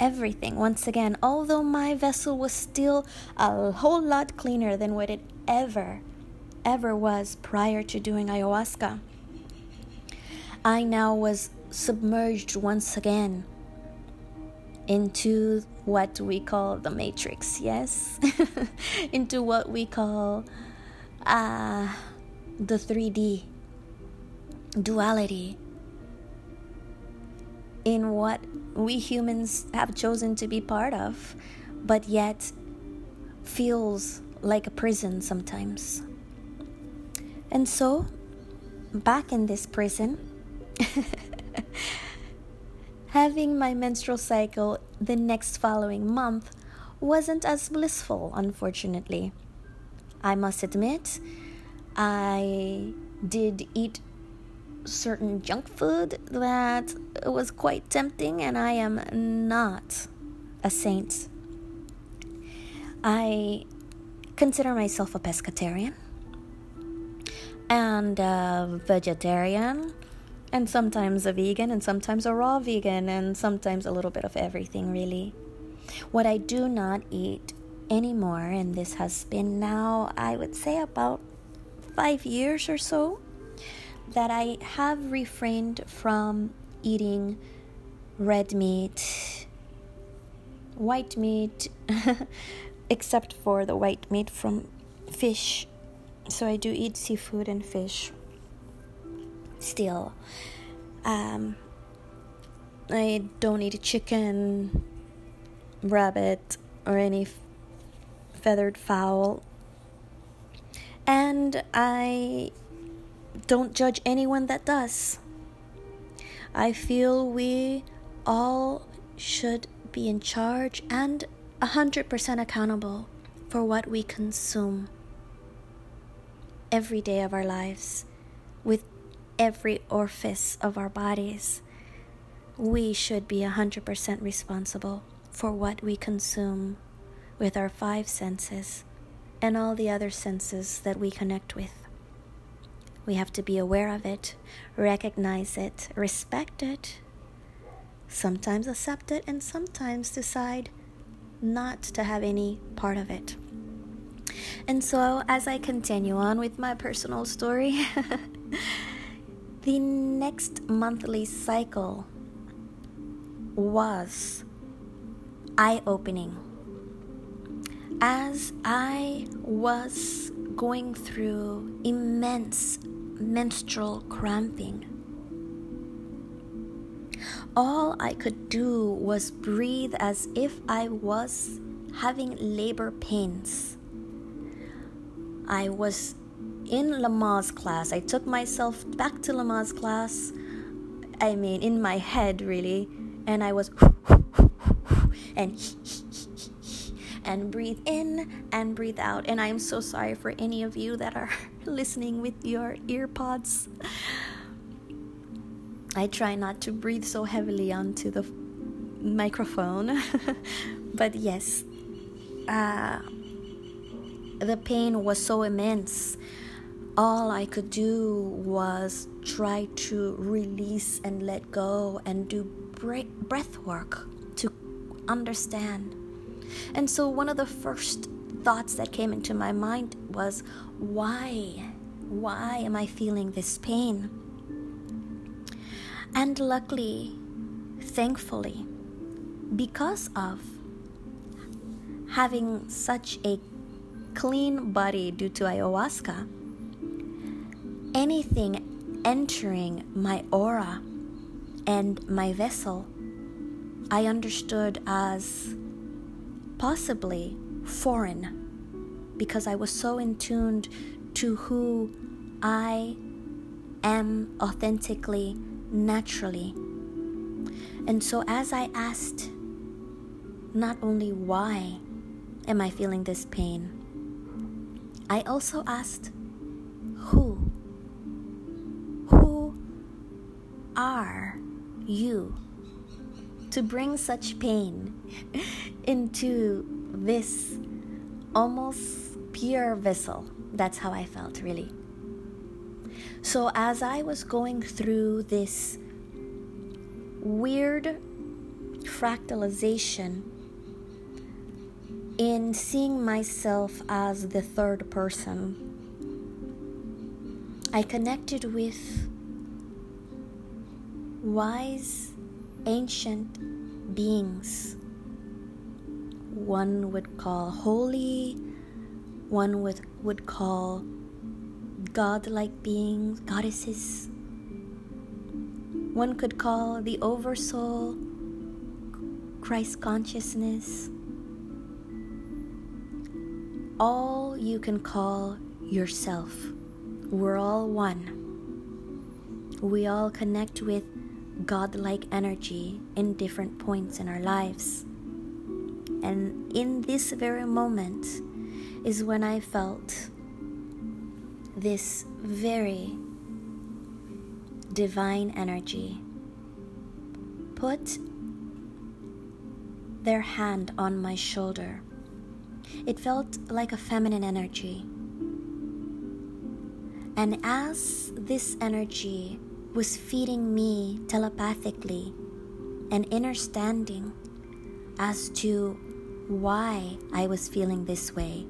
everything once again, although my vessel was still a whole lot cleaner than what it ever, ever was prior to doing ayahuasca. I now was submerged once again into what we call the matrix, yes? into what we call uh, the 3D duality in what we humans have chosen to be part of, but yet feels like a prison sometimes. And so, back in this prison, having my menstrual cycle the next following month wasn't as blissful, unfortunately. I must admit, I did eat certain junk food that was quite tempting, and I am not a saint. I consider myself a pescatarian and a vegetarian, and sometimes a vegan, and sometimes a raw vegan, and sometimes a little bit of everything, really. What I do not eat anymore, and this has been now, I would say, about five years or so that I have refrained from eating red meat, white meat, except for the white meat from fish. So I do eat seafood and fish still. Um, I don't eat chicken, rabbit, or any f- feathered fowl. And I don't judge anyone that does. I feel we all should be in charge and 100% accountable for what we consume every day of our lives with every orifice of our bodies. We should be 100% responsible for what we consume with our five senses and all the other senses that we connect with. We have to be aware of it, recognize it, respect it, sometimes accept it, and sometimes decide not to have any part of it. And so, as I continue on with my personal story, the next monthly cycle was eye opening. As I was going through immense menstrual cramping. All I could do was breathe as if I was having labor pains I was in Lamaze class. I took myself back to Lamaze class. I mean, in my head, really. And I was and and breathe in and breathe out. And I'm so sorry for any of you that are listening with your earpods. I try not to breathe so heavily onto the microphone. but yes, uh, the pain was so immense. All I could do was try to release and let go and do breath work to understand. And so, one of the first thoughts that came into my mind was, why? Why am I feeling this pain? And luckily, thankfully, because of having such a clean body due to ayahuasca, anything entering my aura and my vessel, I understood as possibly foreign because I was so in tuned to who I am authentically, naturally. And so, as I asked, not only why am I feeling this pain, I also asked, who? Who are you to bring such pain into this almost pure vessel? That's how I felt, really. So, as I was going through this weird fractalization in seeing myself as the third person, I connected with wise ancient beings. One would call holy, one would, would call godlike beings, goddesses. One could call the oversoul Christ consciousness. All you can call yourself. We're all one. We all connect with godlike energy in different points in our lives. And in this very moment is when I felt this very divine energy put their hand on my shoulder. It felt like a feminine energy. And as this energy was feeding me telepathically an understanding as to why I was feeling this way,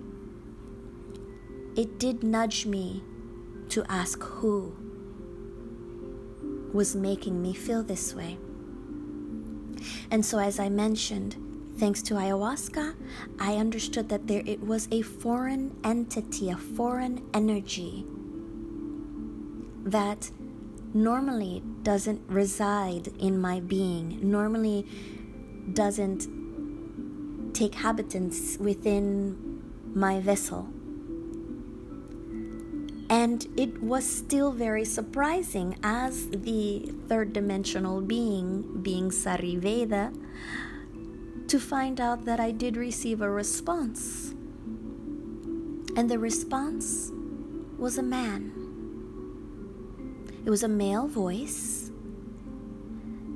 it did nudge me to ask who was making me feel this way. And so, as I mentioned, thanks to ayahuasca, I understood that there it was a foreign entity, a foreign energy that normally doesn't reside in my being, normally doesn't take habitants within my vessel. And it was still very surprising as the third dimensional being, being ZariVeda, to find out that I did receive a response. And the response was a man. It was a male voice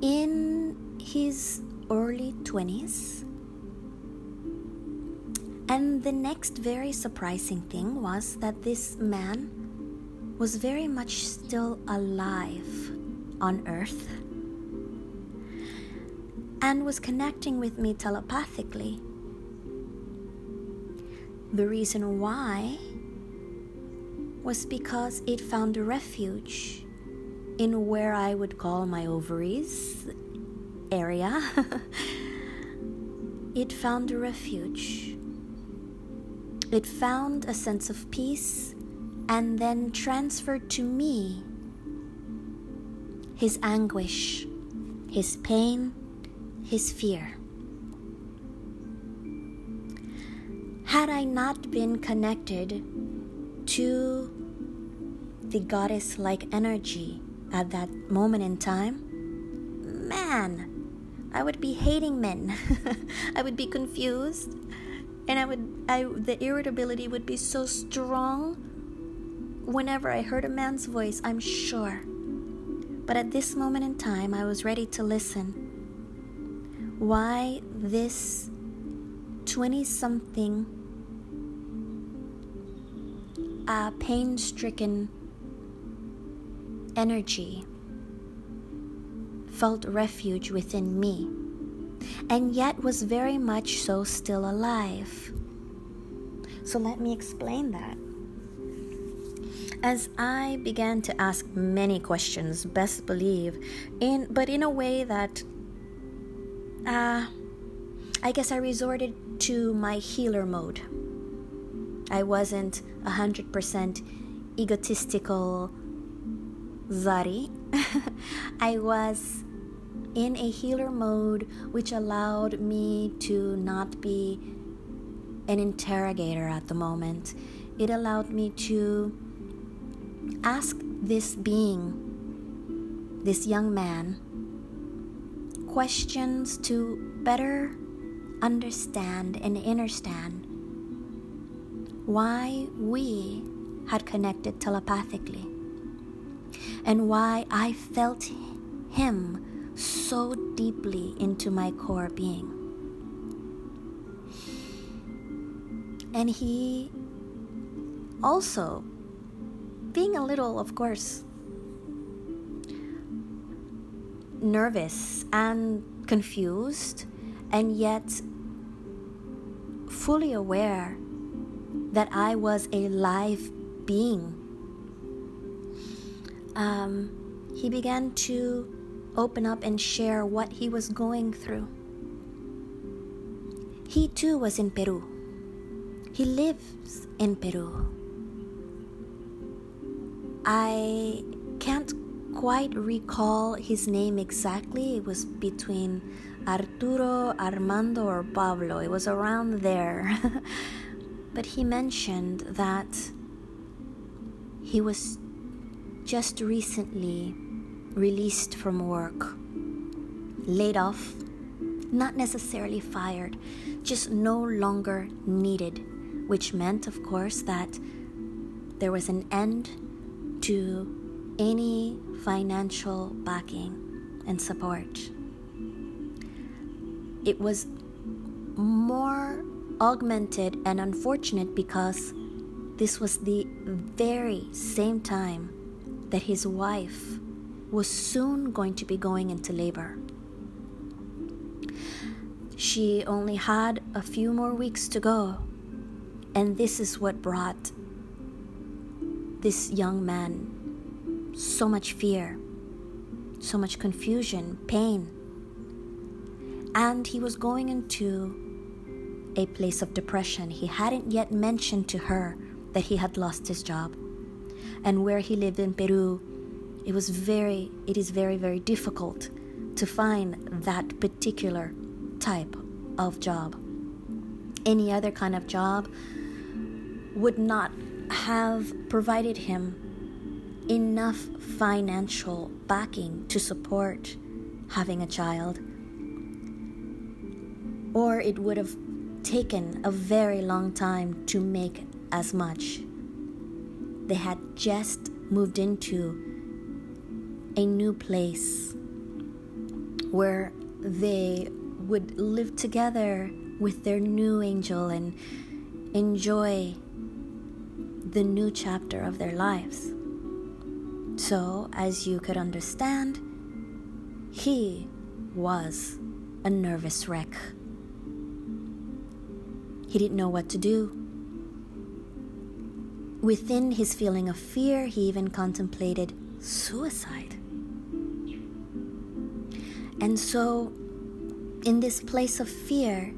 in his early 20s. And the next very surprising thing was that this man was very much still alive on Earth and was connecting with me telepathically. The reason why was because it found a refuge in where I would call my ovaries area. it found a refuge. It found a sense of peace and then transferred to me his anguish, his pain, his fear. Had I not been connected to the goddess like energy at that moment in time, man, I would be hating men. I would be confused and I would I the irritability would be so strong whenever I heard a man's voice, I'm sure. But at this moment in time, I was ready to listen. Why this 20 something uh, pain stricken energy felt refuge within me, and yet was very much so still alive. So let me explain that. As I began to ask many questions, best believe, in but in a way that uh, I guess I resorted to my healer mode. I wasn't a hundred percent egotistical Zari. I was in a healer mode, which allowed me to not be an interrogator at the moment. It allowed me to ask this being, this young man, questions to better understand and understand why we had connected telepathically and why I felt him so deeply into my core being. And he also, being a little, of course, nervous and confused, and yet fully aware that I was a live being um, he began to open up and share what he was going through. He too was in Peru. He lives in Peru. I can't quite recall his name exactly. It was between Arturo, Armando, or Pablo. It was around there. but he mentioned that he was just recently released from work, laid off, not necessarily fired, just no longer needed, which meant, of course, that there was an end to any financial backing and support. It was more augmented and unfortunate because this was the very same time that his wife was soon going to be going into labor. She only had a few more weeks to go, and this is what brought this young man so much fear, so much confusion, pain. And he was going into a place of depression. He hadn't yet mentioned to her that he had lost his job and where he lived in Peru, it was very, it is very, very difficult to find that particular type of job. Any other kind of job would not have provided him enough financial backing to support having a child, or it would have taken a very long time to make as much they had just moved into a new place where they would live together with their new angel and enjoy the new chapter of their lives. So, as you could understand, he was a nervous wreck. He didn't know what to do. Within his feeling of fear, he even contemplated suicide. And so, in this place of fear,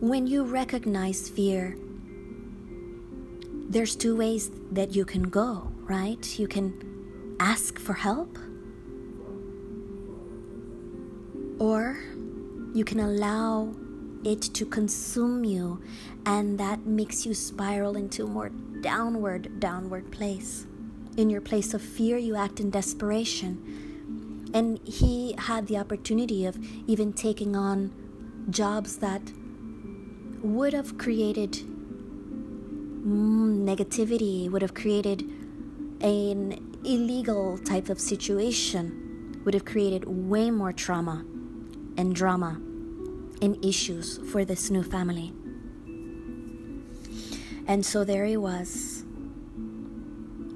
when you recognize fear, there's two ways that you can go, right? You can ask for help, or you can allow it to consume you, and that makes you spiral into a more downward, downward place. In your place of fear, you act in desperation. And he had the opportunity of even taking on jobs that would have created mm, negativity, would have created an illegal type of situation, would have created way more trauma and drama and issues for this new family. And so there he was,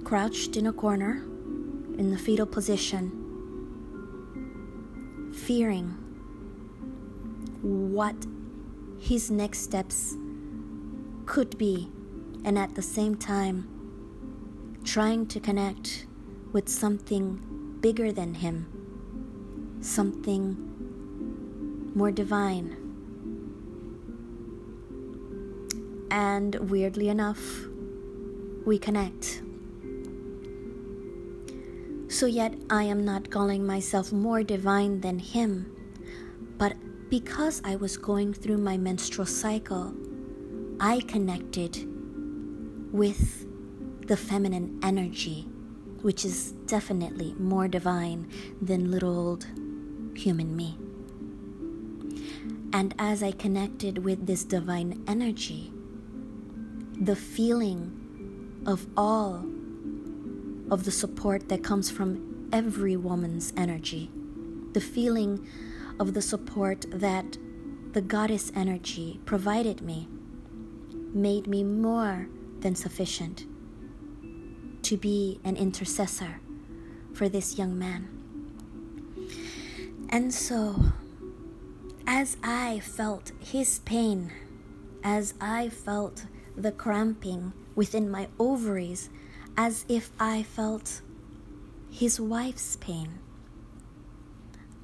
crouched in a corner in the fetal position, fearing what his next steps could be, and at the same time, trying to connect with something bigger than him, something more divine. And weirdly enough, we connect. So, yet, I am not calling myself more divine than him, but because I was going through my menstrual cycle, I connected with the feminine energy, which is definitely more divine than little old human me. And as I connected with this divine energy, the feeling of all of the support that comes from every woman's energy, the feeling of the support that the goddess energy provided me, made me more than sufficient to be an intercessor for this young man. And so, as I felt his pain, as I felt the cramping within my ovaries, as if I felt his wife's pain,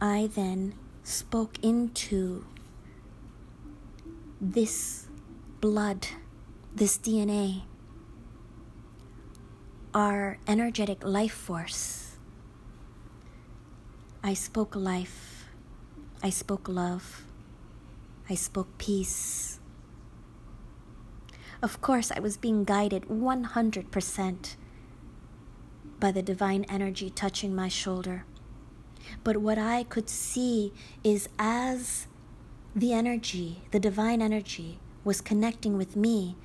I then spoke into this blood, this DNA, our energetic life force. I spoke life I spoke love. I spoke peace. Of course, I was being guided 100% by the divine energy touching my shoulder. But what I could see is as the energy, the divine energy, was connecting with me,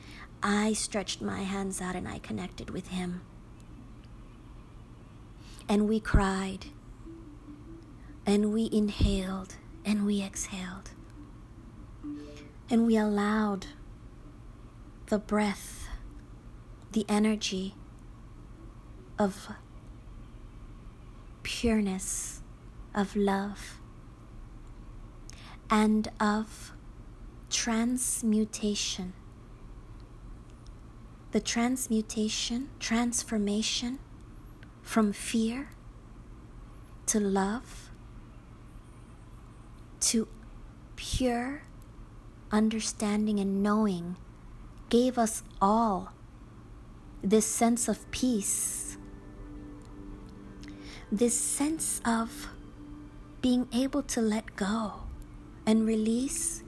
I stretched my hands out and I connected with him. And we cried, and we inhaled, and we exhaled. And we allowed the breath, the energy of pureness, of love, and of transmutation. The transmutation, transformation from fear to love to pure understanding and knowing gave us all this sense of peace, this sense of being able to let go and release,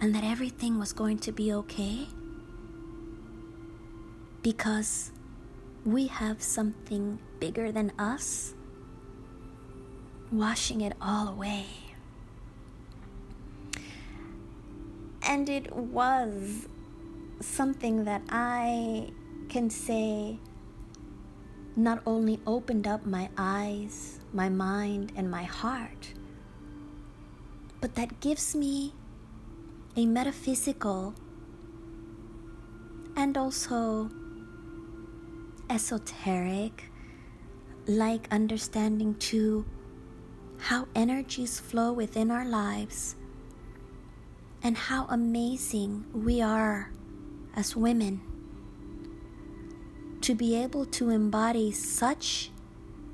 and that everything was going to be okay because we have something bigger than us washing it all away. And it was something that I can say not only opened up my eyes, my mind, and my heart, but that gives me a metaphysical and also esoteric like understanding to how energies flow within our lives and how amazing we are as women to be able to embody such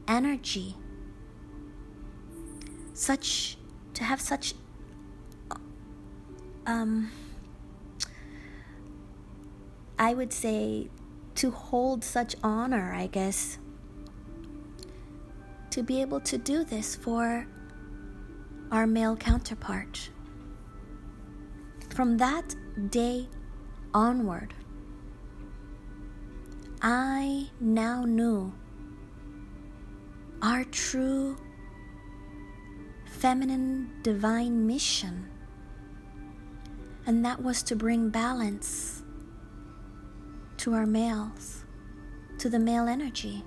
energy, such to have such um, I would say to hold such honor, I guess, to be able to do this for our male counterpart. From that day onward, I now knew our true feminine divine mission, and that was to bring balance to our males, to the male energy.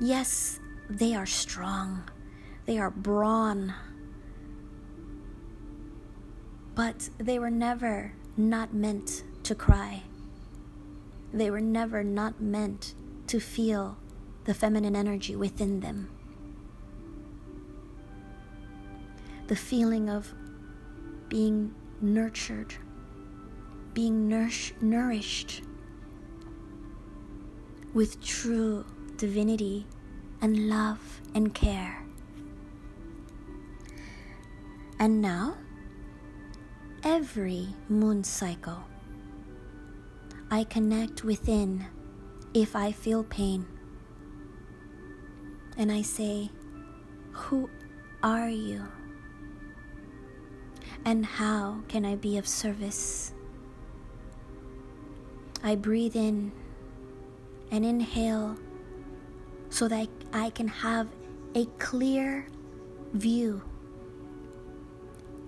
Yes, they are strong, they are brawn, but they were never not meant to cry. They were never not meant to feel the feminine energy within them. The feeling of being nurtured, being nourish- nourished with true divinity and love and care. And now, every moon cycle I connect within if I feel pain. And I say, Who are you? And how can I be of service? I breathe in and inhale so that I can have a clear view,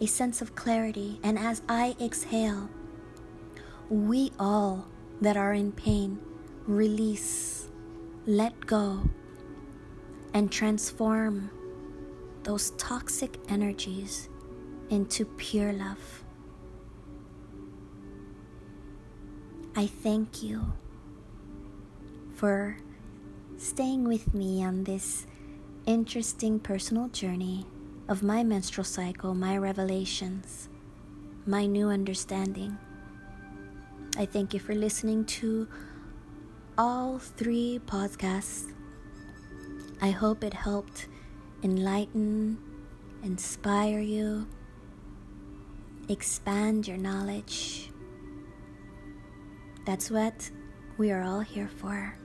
a sense of clarity. And as I exhale, we all that are in pain release, let go, and transform those toxic energies into pure love. I thank you for staying with me on this interesting personal journey of my menstrual cycle, my revelations, my new understanding. I thank you for listening to all three podcasts. I hope it helped enlighten, inspire you, expand your knowledge. That's what we are all here for.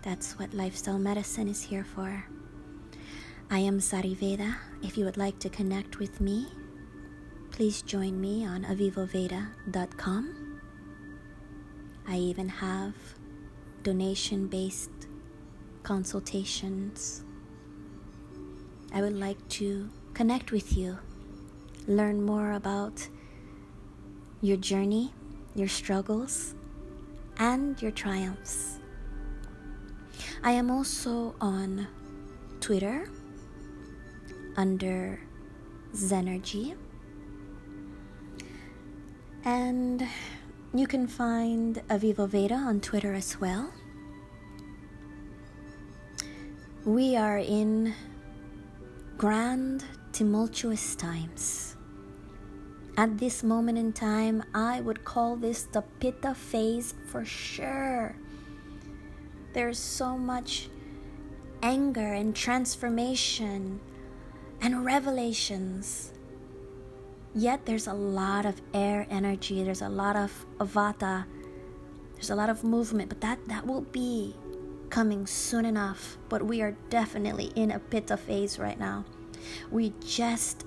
That's what lifestyle medicine is here for. I am ZariVeda. If you would like to connect with me, please join me on avivoveda.com. I even have donation based consultations. I would like to connect with you, learn more about your journey, your struggles, and your triumphs. I am also on Twitter under Zenergy. And you can find Aviva Veda on Twitter as well. We are in grand, tumultuous times. At this moment in time, I would call this the Pitta phase for sure. There's so much anger and transformation and revelations Yet there's a lot of air energy, there's a lot of avata, there's a lot of movement, but that, that will be coming soon enough. But we are definitely in a pitta phase right now. We just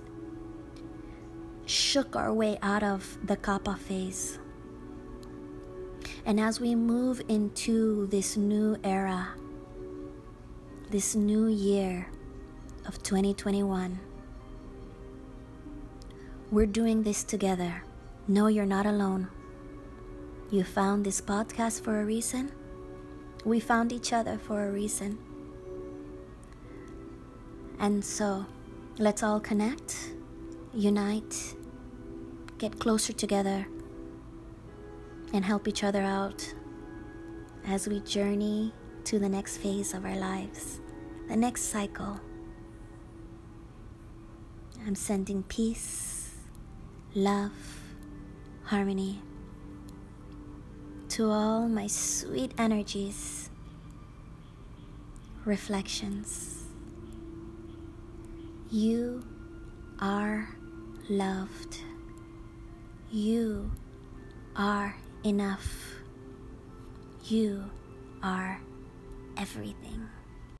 shook our way out of the kapha phase. And as we move into this new era, this new year of 2021, we're doing this together. No, you're not alone. You found this podcast for a reason. We found each other for a reason. And so, let's all connect, unite, get closer together, and help each other out as we journey to the next phase of our lives, the next cycle. I'm sending peace love, harmony to all my sweet energies, reflections. You are loved. You are enough. You are everything.